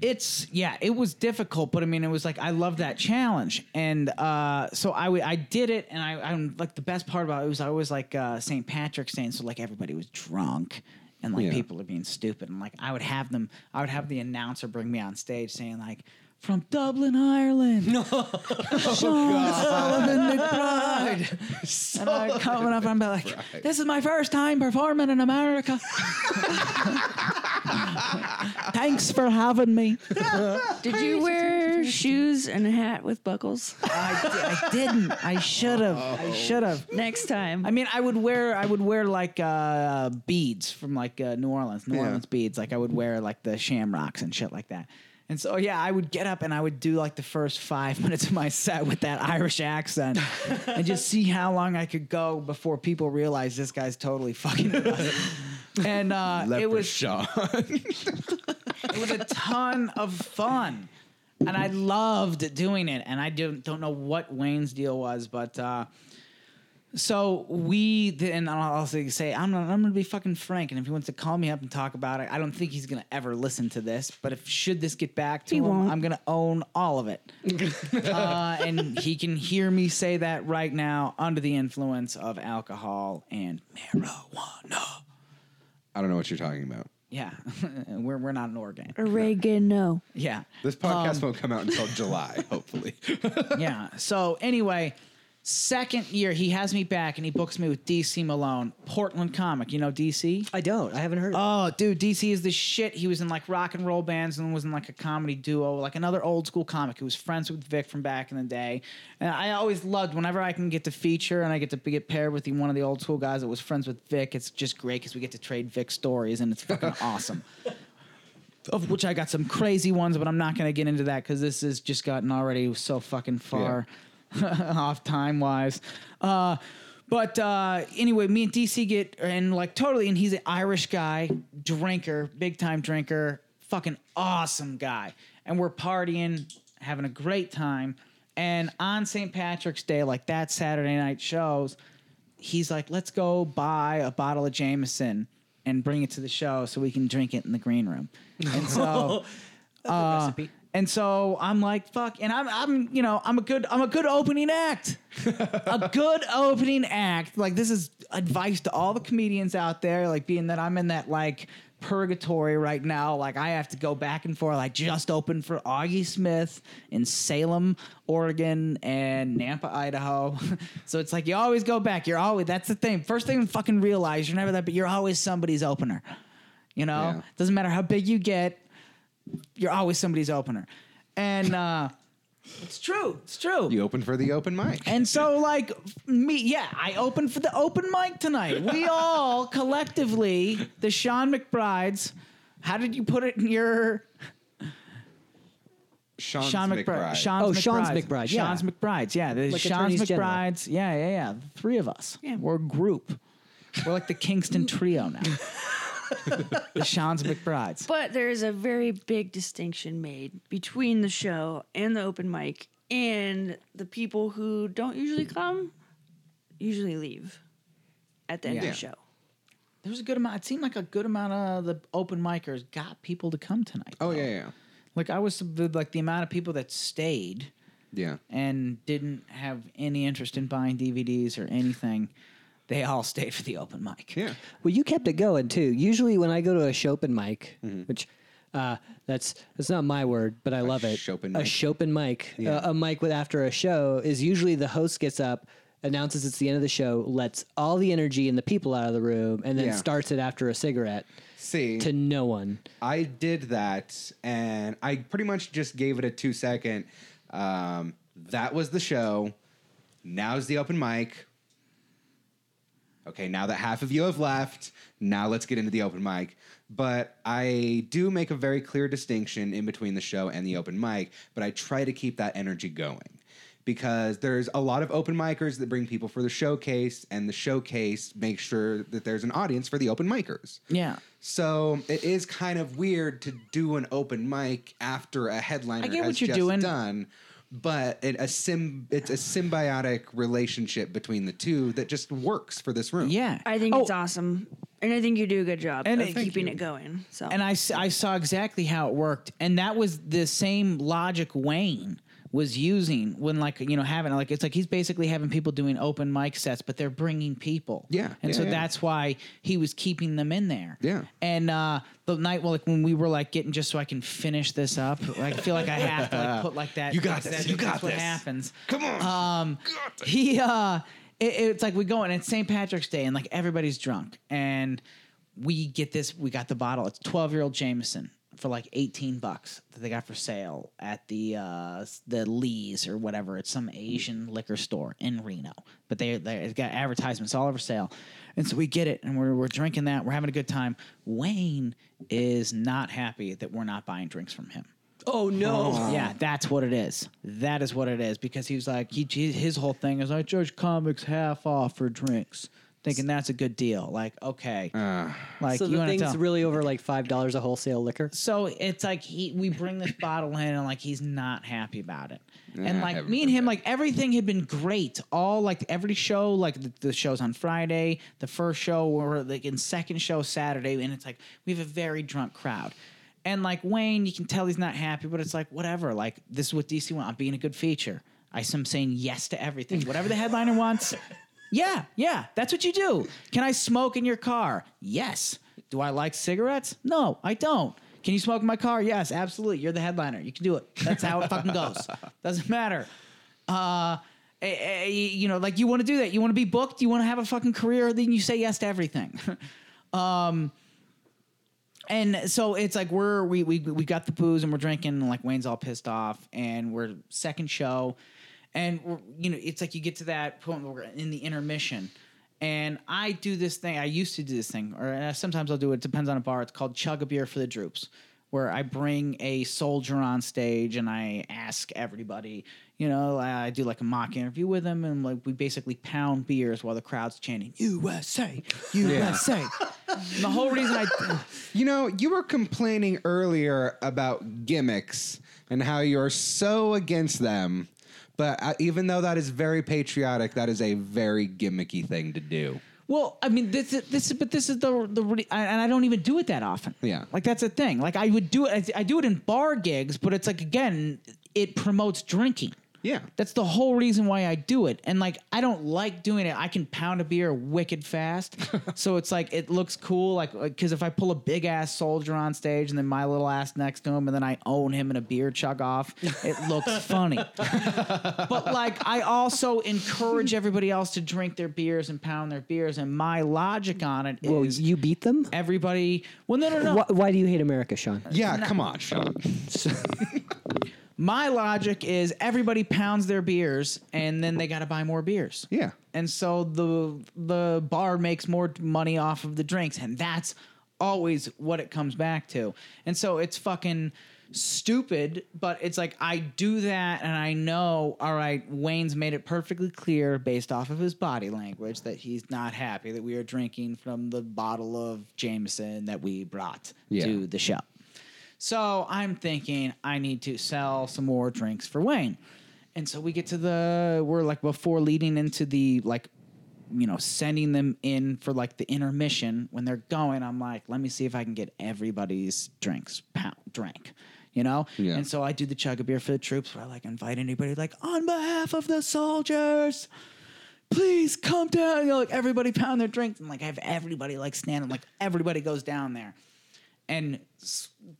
it's yeah it was difficult but i mean it was like i love that challenge and uh so i w- i did it and i i'm like the best part about it was i was like uh st patrick's day and so like everybody was drunk and like Yeah. people are being stupid and like i would have them i would have the announcer bring me on stage saying like from Dublin, Ireland. No. Sean Sullivan McBride. and I'm coming up and I'm like, this is my first time performing in America. Thanks for having me. Did you wear shoes and a hat with buckles? I, di- I didn't. I should have. I should have. Next time. I mean, I would wear. I would wear like uh, beads from like uh, New Orleans, New Yeah. Orleans beads. Like I would wear like the shamrocks and shit like that. And so yeah, I would get up and I would do like the first five minutes of my set with that Irish accent, and just see how long I could go before people realized this guy's totally fucking. And uh, it was Sean. it was a ton of fun and i loved doing it and i don't, don't know what wayne's deal was but uh, so we did, and I'll also say I'm gonna, I'm gonna be fucking frank, and if he wants to call me up and talk about it, I don't think he's gonna ever listen to this. But if should this get back to He him, won't. I'm gonna own all of it, uh, and he can hear me say that right now under the influence of alcohol and marijuana. I don't know what you're talking about. Yeah, we're we're not an organ. Oregano. Yeah, This podcast won't come out until July, hopefully. yeah. So anyway, second year he has me back and he books me with DC Malone, Portland comic. You know DC? I don't. I haven't heard. Oh, dude, DC is the shit. He was in like rock and roll bands and was in like a comedy duo, like another old school comic who was friends with Vic from back in the day. And I always loved whenever I can get to feature and I get to get paired with the, one of the old school guys that was friends with Vic. It's just great because we get to trade Vic stories and it's fucking awesome. Of which I got some crazy ones, but I'm not going to get into that because this has just gotten already so fucking far off time wise. Uh, but uh, anyway, me and DC get and like totally, and he's an Irish guy, drinker, big time drinker, fucking awesome guy, and we're partying, having a great time. And on St. Patrick's Day, like that Saturday night shows, he's like, let's go buy a bottle of Jameson and bring it to the show so we can drink it in the green room. And so, uh, recipe. And so I'm like, fuck, and I'm, I'm, you know, I'm a good, I'm a good opening act, a good opening act. Like this is advice to all the comedians out there, like being that I'm in that like purgatory right now. Like I have to go back and forth. I just opened for Augie Smith in Salem, Oregon, and Nampa, Idaho. so it's like you always go back. You're always that's the thing. First thing to fucking realize you're never that, but you're always somebody's opener. You know, Yeah. doesn't matter how big you get, you're always somebody's opener. And uh it's true. It's true. You opened for the open mic. And so, like me, yeah, I opened for the open mic tonight. We all collectively, the Sean McBrides. How did you put it in your Sean's Sean McBride. McBride? Sean's Oh, Sean's McBrides. McBride, yeah. Sean's McBrides. Yeah, the Like Sean's attorneys general. McBrides. Yeah, yeah, yeah. The three of us. Yeah. We're a group. We're like the Kingston trio now. the Sean's McBrides. But there is a very big distinction made between the show and the open mic and the people who don't usually come usually leave at the end Yeah. of the show. There was a good amount. It seemed like a good amount of the open micers got people to come tonight. Oh though. yeah, yeah, Like I was like the amount of people that stayed. yeah. and didn't have any interest in buying DVDs or anything, they all stayed for the open mic. Yeah. Well, you kept it going too. Usually, when I go to a Chopin mic, Mm-hmm. which uh, that's that's not my word, but I love it. Chopin a mic? Chopin mic, Yeah. uh, a mic with after a show is usually the host gets up, announces it's the end of the show, lets all the energy and the people out of the room, and then Yeah. starts it after a cigarette. See, to no one. I did that, and I pretty much just gave it a two second. Um, that was the show. Now's the open mic. Okay, now that half of you have left, now let's get into the open mic. But I do make a very clear distinction in between the show and the open mic, but I try to keep that energy going because there's a lot of open micers that bring people for the showcase, and the showcase makes sure that there's an audience for the open micers. Yeah. So it is kind of weird to do an open mic after a headliner I get what you're doing. done, but it, a sim it's a symbiotic relationship between the two that just works for this room. Yeah. I think Oh, it's awesome, and I think you do a good job And of it- keeping you. it going. So and I I saw exactly how it worked and that was the same logic wayne was using when like you know having like it's like he's basically having people doing open mic sets but they're bringing people Yeah, and yeah, so yeah. that's why he was keeping them in there Yeah. and uh the night well like when we were like getting just so i can finish this up like, i feel like i have to like put like that You got that- this, you that's got what this. happens Come on. um he uh it, it's like we go and it's st patrick's day and like everybody's drunk and we get this we got the bottle it's 12 year old jameson for like 18 bucks that they got for sale at the uh the lee's or whatever. It's some asian liquor store in reno. But they they it's got advertisements all over sale. And so we get it and we're, we're drinking that. We're having a good time. Wayne is not happy that we're not buying drinks from him. Oh no! yeah, that's what it is. That is what it is. Because he was like, he, he- his whole thing is I charge comics half off for drinks, thinking that's a good deal. Like, okay, like so you the want thing's tell. really over like five dollars a wholesale liquor. so it's like he, we bring this bottle in and like he's not happy about it. and like me and him, there. like everything had been great. All like every show, like the, the shows on Friday, the first show or like in second show Saturday, and it's like we have a very drunk crowd. And like Wayne, you can tell he's not happy, but it's like whatever. Like this is what DC want. I'm being a good feature. I am saying yes to everything. Whatever the headliner wants. Yeah, yeah, that's what you do. Can I smoke in your car? Yes. Do I like cigarettes? No, I don't. Can you smoke in my car? Yes, absolutely. You're the headliner. You can do it. That's how it fucking goes. Doesn't matter. Uh, eh, eh, you know, like you want to do that. You want to be booked. You want to have a fucking career. Then you say yes to everything. um, and so it's like we're we we we got the booze and we're drinking and like Wayne's all pissed off and we're second show and you know it's like you get to that point where we're in the intermission. And I do this thing I used to do this thing or uh, sometimes I'll do it, it depends on a bar it's called chug a beer for the droops where I bring a soldier on stage and I ask everybody you know I do like a mock interview with them and like we basically pound beers while the crowd's chanting USA USA the whole reason I You know, you were complaining earlier about gimmicks and how you're so against them. But uh, even though that is very patriotic, that is a very gimmicky thing to do. Well, I mean, this is this is, but this is the the I- and I don't even do it that often. Yeah. like that's a thing. Like I would do it. I do it in bar gigs, but it's like again, it promotes drinking. Yeah. That's the whole reason why I do it. And like I don't like doing it. I can pound a beer wicked fast. so it's like it looks cool like cuz if I pull a big ass soldier on stage and then my little ass next to him and then I own him in a beer chug off, it looks funny. but like I also encourage everybody else to drink their beers and pound their beers and my logic on it is Well, you beat them. everybody Well, no, no, no. Why, why do you hate America, Shawn? Yeah, come on, Shawn. My logic is everybody pounds their beers and then they got to buy more beers. Yeah. And so the the bar makes more money off of the drinks and that's always what it comes back to. And so it's fucking stupid, but it's like I do that and I know all right, Wayne's made it perfectly clear based off of his body language that he's not happy that we are drinking from the bottle of Jameson that we brought Yeah. to the show. So I'm thinking I need to sell some more drinks for Wayne. And so we get to the we're like before leading into the like you know sending them in for like the intermission when they're going I'm like let me see if I can get everybody's drinks pound drank you know Yeah. and so I do the chug a beer for the troops where I like invite anybody like on behalf of the soldiers please come down you know like everybody pound their drinks and like I have everybody like standing like everybody goes down there and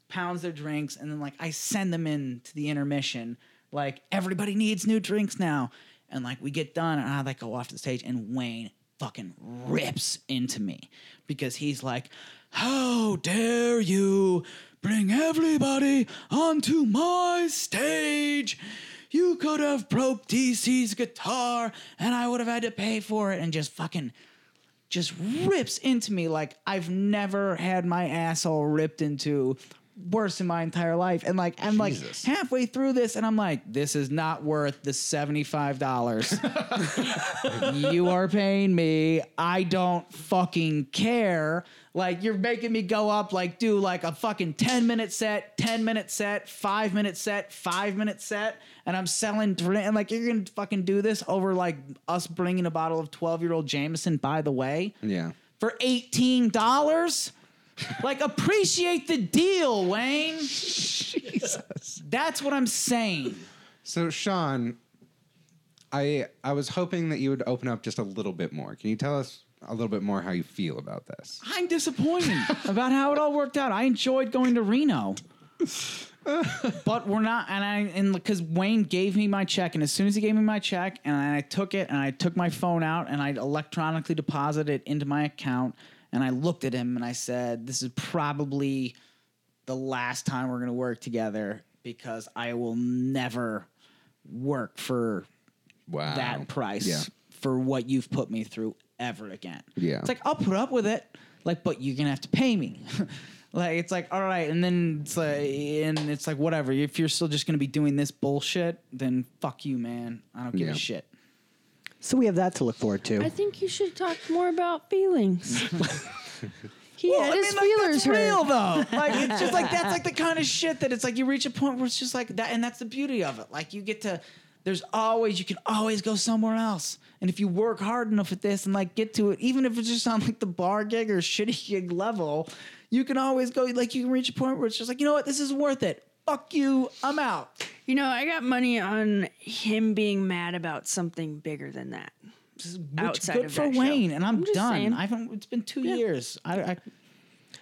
pounds their drinks and then like I send them in to the intermission like everybody needs new drinks now and like we get done and I like go off the stage and Wayne fucking rips into me because he's like How dare you bring everybody onto my stage? You could have broke DC's guitar and I would have had to pay for it and just fucking just rips into me like I've never had my asshole ripped into worse in my entire life. And like I'm Jesus. like halfway through this and I'm like, this is not worth the $75. you are paying me. I don't fucking care. Like you're making me go up like do like a fucking 10 minute set, 10 minute set, 5 minute set, 5 minute set and I'm selling and like you're to fucking do this over like us bringing a bottle of 12-year-old Jameson by the way Yeah. for $18? Like appreciate the deal, Wayne. Jesus. That's what I'm saying. So Shawn, I I was hoping that you would open up just a little bit more. Can you tell us a little bit more how you feel about this? I'm disappointed about how it all worked out. I enjoyed going to Reno. but we're not and I and because Wayne gave me my check and as soon as he gave me my check and I took it and I took my phone out and I electronically deposited it into my account and I looked at him and I said, This is probably the last time we're gonna work together because I will never work for Wow. that price Yeah. for what you've put me through ever again. Yeah. It's like I'll put up with it, like, but you're gonna have to pay me. like it's like all right, and then it's like, and it's like whatever. If you're still just gonna be doing this bullshit, then fuck you, man. I don't give Yeah. a shit. So we have that to look forward to. I think you should talk more about feelings. he Well, had I his mean, like, feelers that's hurt. real though. Like it's just like that's like the kind of shit that it's like you reach a point where it's just like that, and that's the beauty of it. Like you get to, there's always you can always go somewhere else, and if you work hard enough at this and like get to it, even if it's just on like the bar gig or shitty gig level, you can always go. Like you can reach a point where it's just like you know what, this is worth it. Fuck you, I'm out. You know, I got money on him being mad about something bigger than that. Which Outside good of for that show. Wayne, and I'm, I'm done. saying. I haven't. It's been two years. I, I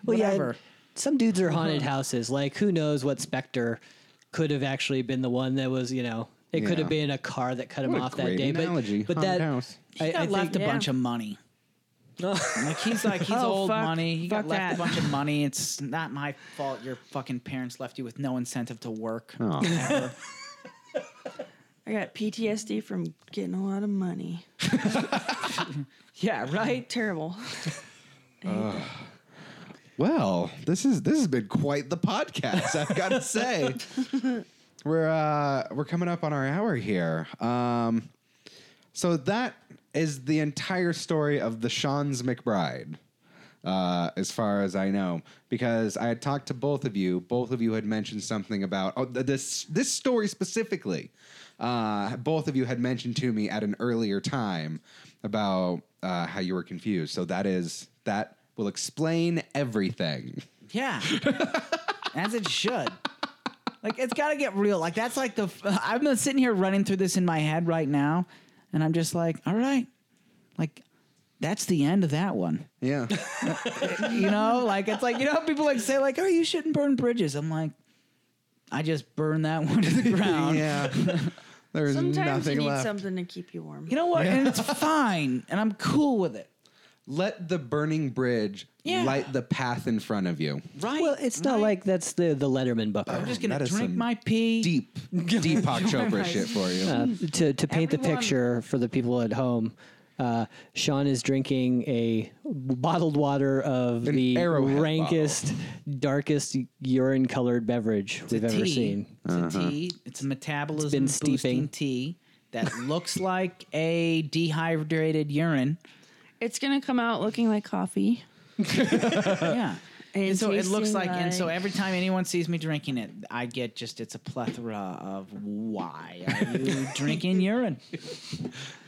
well, yeah, whatever. and some dudes are haunted houses. Like, who knows what Spectre could have actually been the one that was, you know, it could have been a car that cut him What a off that day. analogy. But, but that, house. He I, got I left think, a bunch of money. Like he's like he's Oh, old fuck- money. He got fuck left a bunch of money. It's not my fault. Your fucking parents left you with no incentive to work. Oh. I got PTSD from getting a lot of money. yeah, right. Terrible. Well, this is this has been quite the podcast. I've got to say, we're uh, we're coming up on our hour here. Um, so that is the entire story of the Sean's McBride, uh, as far as I know, because I had talked to both of you. Both of you had mentioned something about oh, this this story specifically. Uh, both of you had mentioned to me at an earlier time about uh, how you were confused. So that is that will explain everything. Yeah, as it should. Like it's got to get real. Like that's like the. I'm not sitting here running through this in my head right now, and I'm just like, all right, like that's the end of that one. Yeah. you know, like it's like you know how people like say like, "Oh, you shouldn't burn bridges." I'm like, I just burned that one to the ground. yeah. There's Sometimes you need left. something to keep you warm. You know what? And it's fine, and I'm cool with it. Let the burning bridge Yeah. light the path in front of you. Right? well, it's not right. like that's the, the Letterman book. I'm just gonna That is drink my pee. Deep, Deepak Chopra my- shit for you. Uh, to to paint the picture for the people at home, uh, Shawn is drinking a bottled water of An the Arrowhead rankest, darkest urine colored beverage It's we've a ever tea. seen. It's a tea. It's a metabolism been boosting steeping. tea that looks like a dehydrated urine. It's gonna come out looking like coffee. Yeah. And And so it looks tasting like, and so every time anyone sees me drinking it, I get just it's a plethora of why are you drinking urine?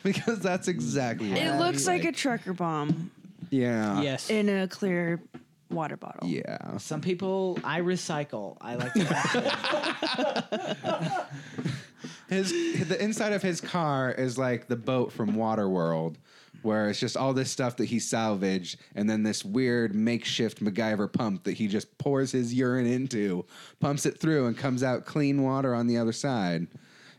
because that's exactly what It looks like a trucker bomb Yeah. Yes. in a clear water bottle. Yeah. Some people I recycle. I like to. His the inside of his car is like the boat from Waterworld, where it's just all this stuff that he salvaged, and then this weird makeshift MacGyver pump that he just pours his urine into, pumps it through, and comes out clean water on the other side.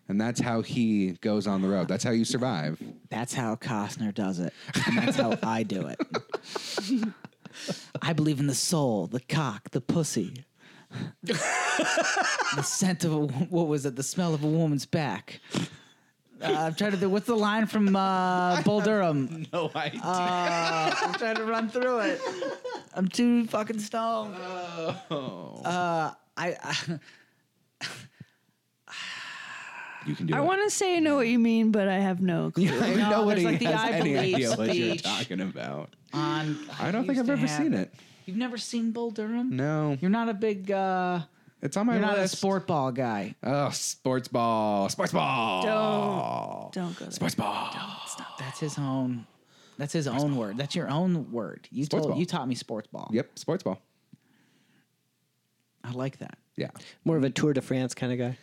And that's how he goes on the road. That's how you survive. That's how Costner does it. And that's how I do it. I believe in the soul, the cock, the pussy, the scent of a what was it? The smell of a woman's back. Uh, I'm trying to think. What's the line from uh, Bull Durham? No idea. Uh, I'm trying to run through it. I'm too fucking stoned. Uh, I, I you can do I it. want to say I know what you mean, but I have no clue. I No, nobody there's like the has I any believe idea what you're speech. talking about. on. I don't think used I've to ever have- seen it. You've never seen Bull Durham? No, You're not a big. uh it's on my You're not a sport ball guy. Oh, sports ball, sports ball, Don't don't go there. sports ball. Don't stop. That's his own. That's his own word. That's your own word. You Sports told ball. you taught me sports ball. Yep, sports ball. I like that. Yeah. More of a Tour de France kind of guy.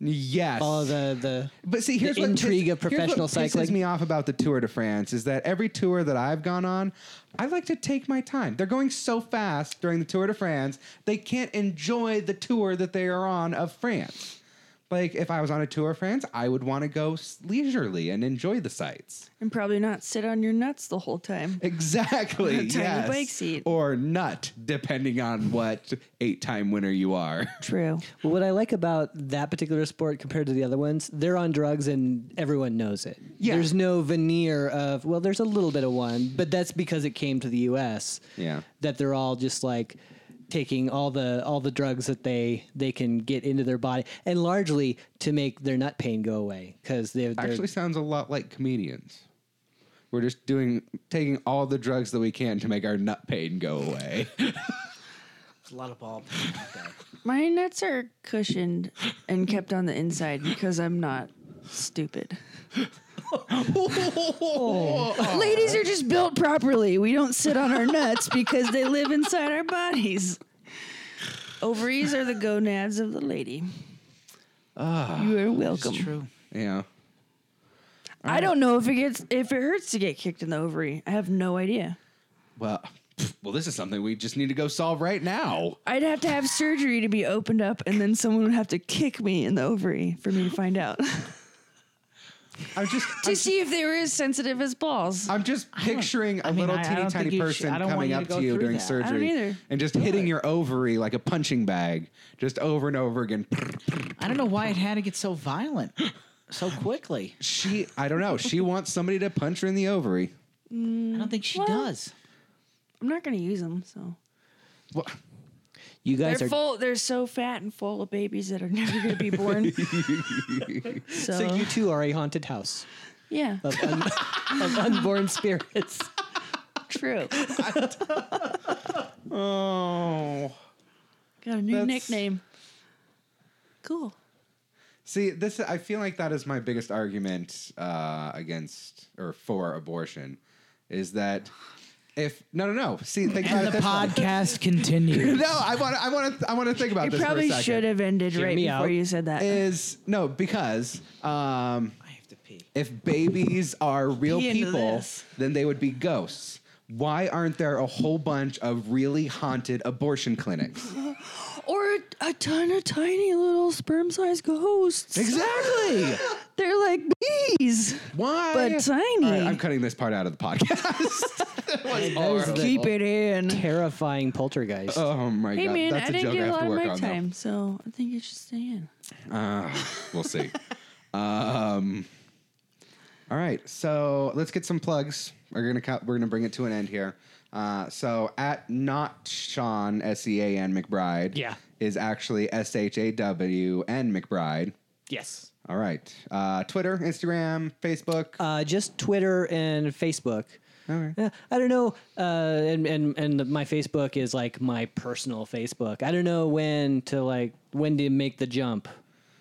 Yes. Follow the the. But see, here's the what intrigue of professional here's what cycling. pisses me off about the Tour de France is that every tour that I've gone on, I like to take my time. They're going so fast during the Tour de France, they can't enjoy the tour that they are on of France. Like if I was on a tour of France, I would want to go leisurely and enjoy the sights. And probably not sit on your nuts the whole time. Exactly. A tiny yes. bike seat. or nut, depending on what eight-time winner you are. True. Well, what I like about that particular sport compared to the other ones, they're on drugs and everyone knows it. Yeah. There's no veneer of well, there's a little bit of one, but that's because it came to the U.S. Yeah. That they're all just like taking all the all the drugs that they they can get into their body, and largely to make their nut pain go away because they're, they're Actually, sounds a lot like comedians. We're just doing taking all the drugs that we can to make our nut pain go away. There's a lot of ball. My nuts are cushioned and kept on the inside because I'm not stupid. Ladies are just built properly. We don't sit on our nuts because they live inside our bodies. Ovaries are the gonads of the lady. Ah, you are welcome. True. yeah. I don't know if it gets if it hurts to get kicked in the ovary. I have no idea. Well, well, this is something we just need to go solve right now. I'd have to have surgery to be opened up, and then someone would have to kick me in the ovary for me to find out I'm just, to I'm, see if they were as sensitive as balls. I'm just picturing a I mean, little I- I teeny don't tiny think should- person I coming you to up to you during that. Surgery and just hitting your ovary like a punching bag, just over and over again. I don't know why it had to get so violent so quickly. She, I don't know. She wants somebody to punch her in the ovary. I don't think she Well, does. I'm not going to use them, so Well, you guys they're are full. They're so fat and full of babies that are never going to be born. so, so you too are a haunted house yeah, of, un, of unborn spirits. true. oh. Got a new That's- nickname. Cool. See, this I feel like that is my biggest argument uh, against or for abortion, is that if no no no see think And about the it this podcast continues. No, I want I want to I want to think about You this probably for a second. should have ended right before out. you said that. Is no because um, I have to pee. if babies are real Pee people, this. then they would be ghosts. Why aren't there a whole bunch of really haunted abortion clinics? or a, a ton of tiny little sperm-sized ghosts. Exactly. They're like bees, Why? but tiny. All right, I'm cutting this part out of the podcast. That is the Keep it in. terrifying poltergeist. oh my Hey god, man, that's I a didn't joke I get a have lot to of work my on. though. time, so I think it should stay in. Uh, we'll see. um, all right, so let's get some plugs. We're gonna cut, we're gonna bring it to an end here. Uh, so at not Sean S E A N McBride, Yeah. is actually S H A W N McBride. yes. All right, uh, Twitter, Instagram, Facebook. Uh, just Twitter and Facebook. Okay. Yeah, I don't know, uh, and and and the, my Facebook is like my personal Facebook. I don't know when to like when to make the jump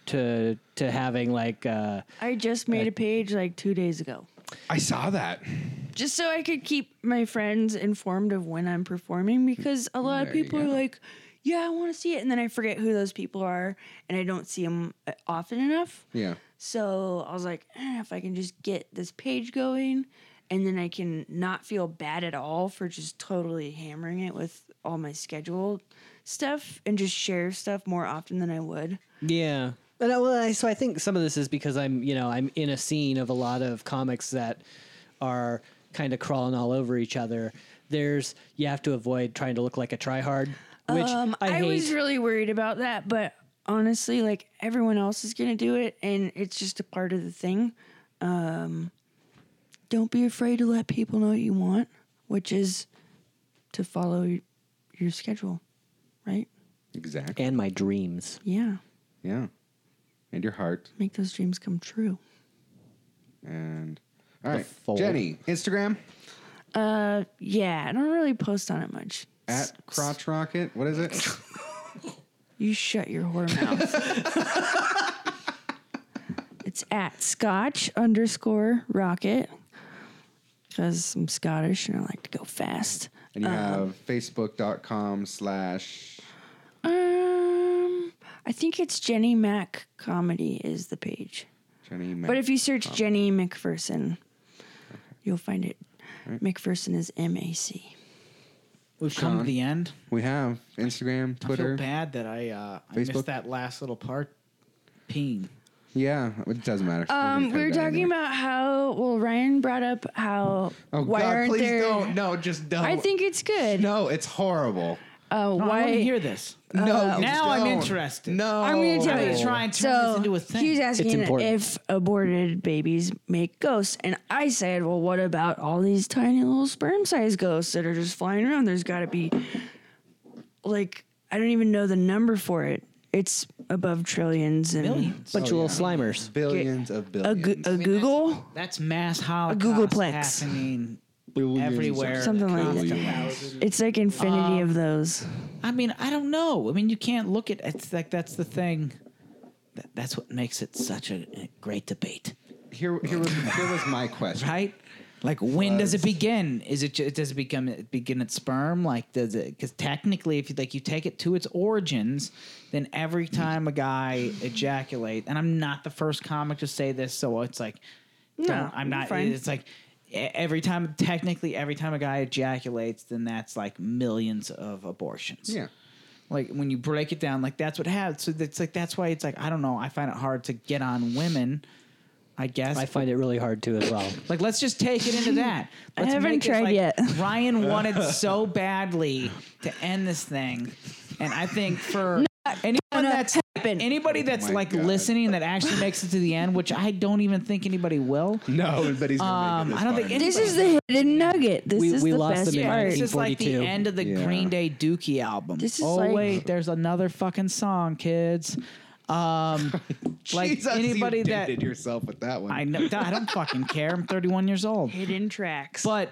to to having like uh, I just made a page like two days ago. I saw that. just so I could keep my friends informed of when I'm performing because a lot of There you people are like, "Yeah, I want to see it," and then I forget who those people are, and I don't see them often enough. Yeah. So I was like, eh, if I can just get this page going, and then I can not feel bad at all for just totally hammering it with all my scheduled stuff, and just share stuff more often than I would. Yeah. But I, well, I, so I think some of this is because I'm, you know, I'm in a scene of a lot of comics that are kind of crawling all over each other. there's you have to avoid trying to look like a tryhard, which Um, I, I, hate. was really worried about that, but honestly, like everyone else is gonna do it, and it's just a part of the thing. Um, don't be afraid to let people know what you want, which is to follow your schedule, right? Exactly. and my dreams. Yeah, Yeah. And your heart. make those dreams come true. And all right, fold. Jenny, Instagram Uh, yeah, I don't really post on it much. At crotch rocket. What is it? You shut your whore mouth. it's at Scotch underscore rocket because I'm Scottish and I like to go fast. And you Uh, have facebook.com slash Um, I think it's Jenny Mac Comedy is the page. Jenny. But if you search Jenny MacPherson, you'll find it. MacPherson is M A C. We've come to the end. we have Instagram, Twitter. I Twitter. feel bad that I uh, I Facebook? missed that last little part. Peeing. Yeah, it doesn't matter. Um, we were talking about how well Ryan brought up how Oh why God! aren't Please there? don't. No, just don't. I think it's good. no, it's horrible. Uh, No, I why? want to hear this. No, you now I'm interested. No, I'm going to tell I'm you. gonna try and turn so this into a thing. He's asking important. if aborted babies make ghosts, and I said, "Well, what about all these tiny little sperm-sized ghosts that are just flying around? There's got to be like I don't even know the number for it. It's above trillions and Millions. Bunch of little slimers. billions of A, billions. gu- a googol, That's mass Holocaust A googolplex. happening Billions. everywhere. Something like that. Billions. it's like infinity Um, of those. I mean, I don't know. I mean, you can't look at it's like that's the thing. That, that's what makes it such a, a great debate, Here, here was here was my question. right? Like, when does it begin? Is it ju- does it become it begin at sperm? Like, does it? Because technically, if you like, you take it to its origins, then every time a guy ejaculate, and I'm not the first comic to say this, so it's like, No, I'm not. fine. It's like every time, technically, every time a guy ejaculates, then that's like millions of abortions. Yeah. like when you break it down like that's what happens so it's like that's why it's like i don't know i find it hard to get on women i guess I find it really hard to as well. like let's just take it into that I Let's haven't tried like yet. ryan wanted so badly to end this thing and i think for anyone gonna that's happen. anybody that's my like God. listening that actually makes it to the end which i don't even think anybody will No, but he's gonna Um, make it I don't think far. This is the hidden nugget. This We- is we the lost best them in part. This is like the 1942. end of the Yeah. Green Day Dookie album. This is oh like- wait, there's another fucking song, kids. Um, like Jesus, anybody you that dated yourself with that one. I know, I don't fucking care. I'm 31 years old. Hidden tracks, But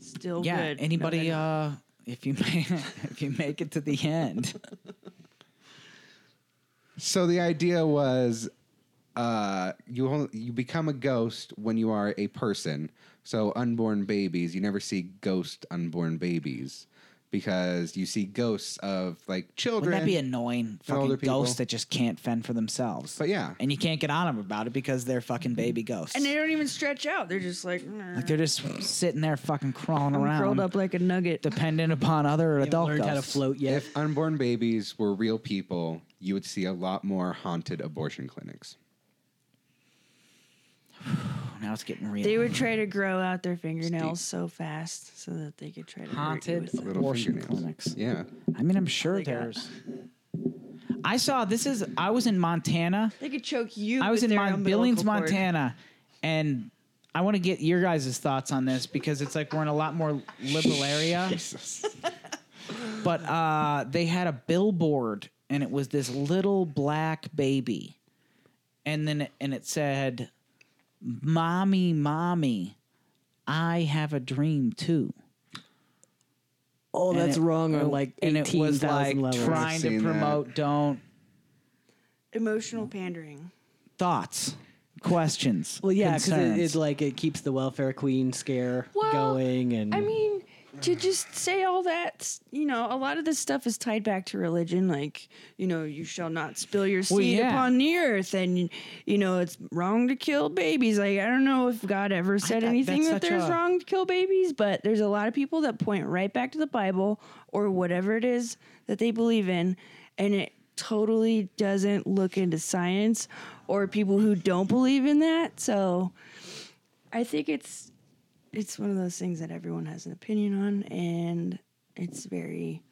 still yeah, good. anybody, No, uh, if you make, if you make it to the end, So the idea was, uh, you only, you become a ghost when you are a person. So unborn babies, you never see ghost unborn babies because you see ghosts of like children. wouldn't that be annoying? Fucking ghosts that just can't fend for themselves. But yeah. and you can't get on them about it because they're fucking baby ghosts. and they don't even stretch out. They're just like, like they're just sitting there fucking crawling I'm around, curled up like a nugget. dependent upon other Haven't adult learned ghosts. how to float yet. If unborn babies were real people, you would see a lot more haunted abortion clinics. Now it's getting real. They would try to grow out their fingernails so fast so that they could try to hurt you haunted with it. Little abortion clinics. Yeah. I mean, I'm sure They got- there's. I saw this is. I was in Montana. They could choke you. I was with in their Mon- umbilical Billings, cord. Montana, and I want to get your guys' thoughts on this because it's like we're in a lot more liberal area. But uh, they had a billboard, and it was this little black baby, and then it, and it said, "Mommy, mommy, I have a dream too." oh, And that's it- wrong Or like and it was like thousand levels. trying to seen that. promote don't Emotional pandering. thoughts, questions. well, yeah, because it, it's like it keeps the welfare queen scare Well, going, and I mean, to just say all that, you know, a lot of this stuff is tied back to religion. Like, you know, you shall not spill your seed Well, yeah. upon the earth, and you know, it's wrong to kill babies. Like, I don't know if God ever said thought anything that there's a- wrong to kill babies, but there's a lot of people that point right back to the Bible or whatever it is that they believe in, and it totally doesn't look into science or people who don't believe in that. So, I think it's it's one of those things that everyone has an opinion on, and it's very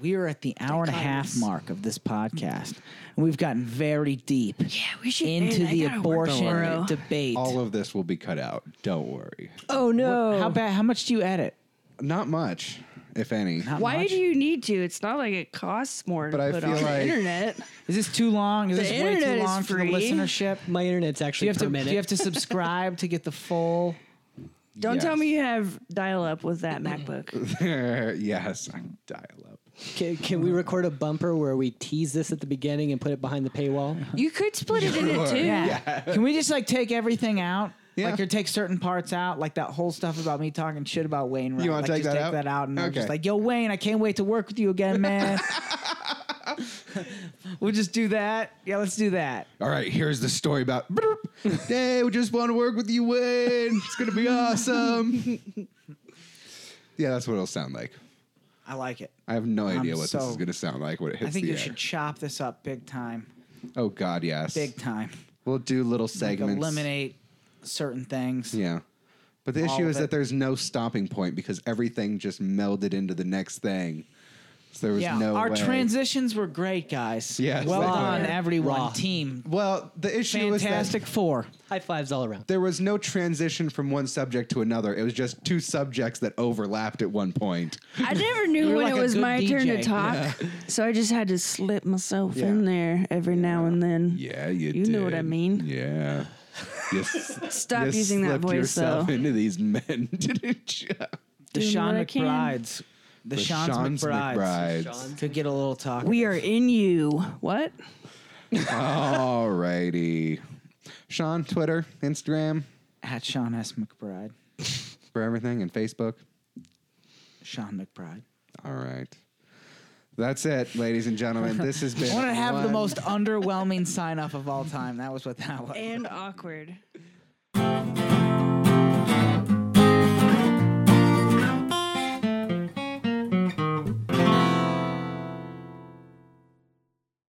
We are at the hour and a half mark of this podcast, and we've gotten very deep yeah. We should into end. I the gotta work abortion tomorrow. debate. All of this will be cut out. Don't worry. Oh no! How bad? How much do you edit? Not much, if any. Not Why much? do you need to? It's not like it costs more to But I put feel on like- the internet. Is this too long? Is The this way too is long for the free. listenership? My internet's Do actually you have per to? minute. Do you have to subscribe to get the full? Don't tell Yes. me you have dial up with that MacBook. yes, I dial up. Can, can we record a bumper where we tease this at the beginning and put it behind the paywall? You could split it in two. too. Yeah. Can we just like take everything out? Yeah. Like or take certain parts out, like that whole stuff about me talking shit about Wayne. Right? You wanna like, take just that take out? that out, and I'm just like, "Yo, Wayne, I can't wait to work with you again, man." we'll just do that. Yeah, let's do that. All right, here's the story about. hey, we just want to work with you, Wayne. It's gonna be awesome. yeah, that's what it'll sound like. I like it. I have no I'm idea what this is gonna sound like when it hits I think you air. should chop this up big time. Oh God, yes. Big time. We'll do little Like segments. eliminate certain things. Yeah. But the All issue is it. that there's no stopping point because everything just melded into the next thing. So there was Yeah, no our way. transitions were great, guys. Yes, well they done, everyone. Raw. Team, Well, the issue was fantastic four. High fives all around. there was no transition from one subject to another. It was just two subjects that overlapped at one point. I never knew when like it was good my turn to DJ. talk, so I just had to slip myself Yeah. in there every now and then. Yeah, you You know what I mean. Yeah. You Stop you using that slipped voice yourself though. into these men, didn't you? The Doing Sean what I can. McBrides. The, The Sean's Sean's McBrides. McBrides. Could get a little talk. We are in you. What? All righty. Shawn, Twitter, Instagram, At Shawn S. McBride. for everything, and Facebook. Shawn McBride. All right. That's it, ladies and gentlemen. This has been. I want to have the one- most underwhelming sign off of all time. That was what that was. And awkward.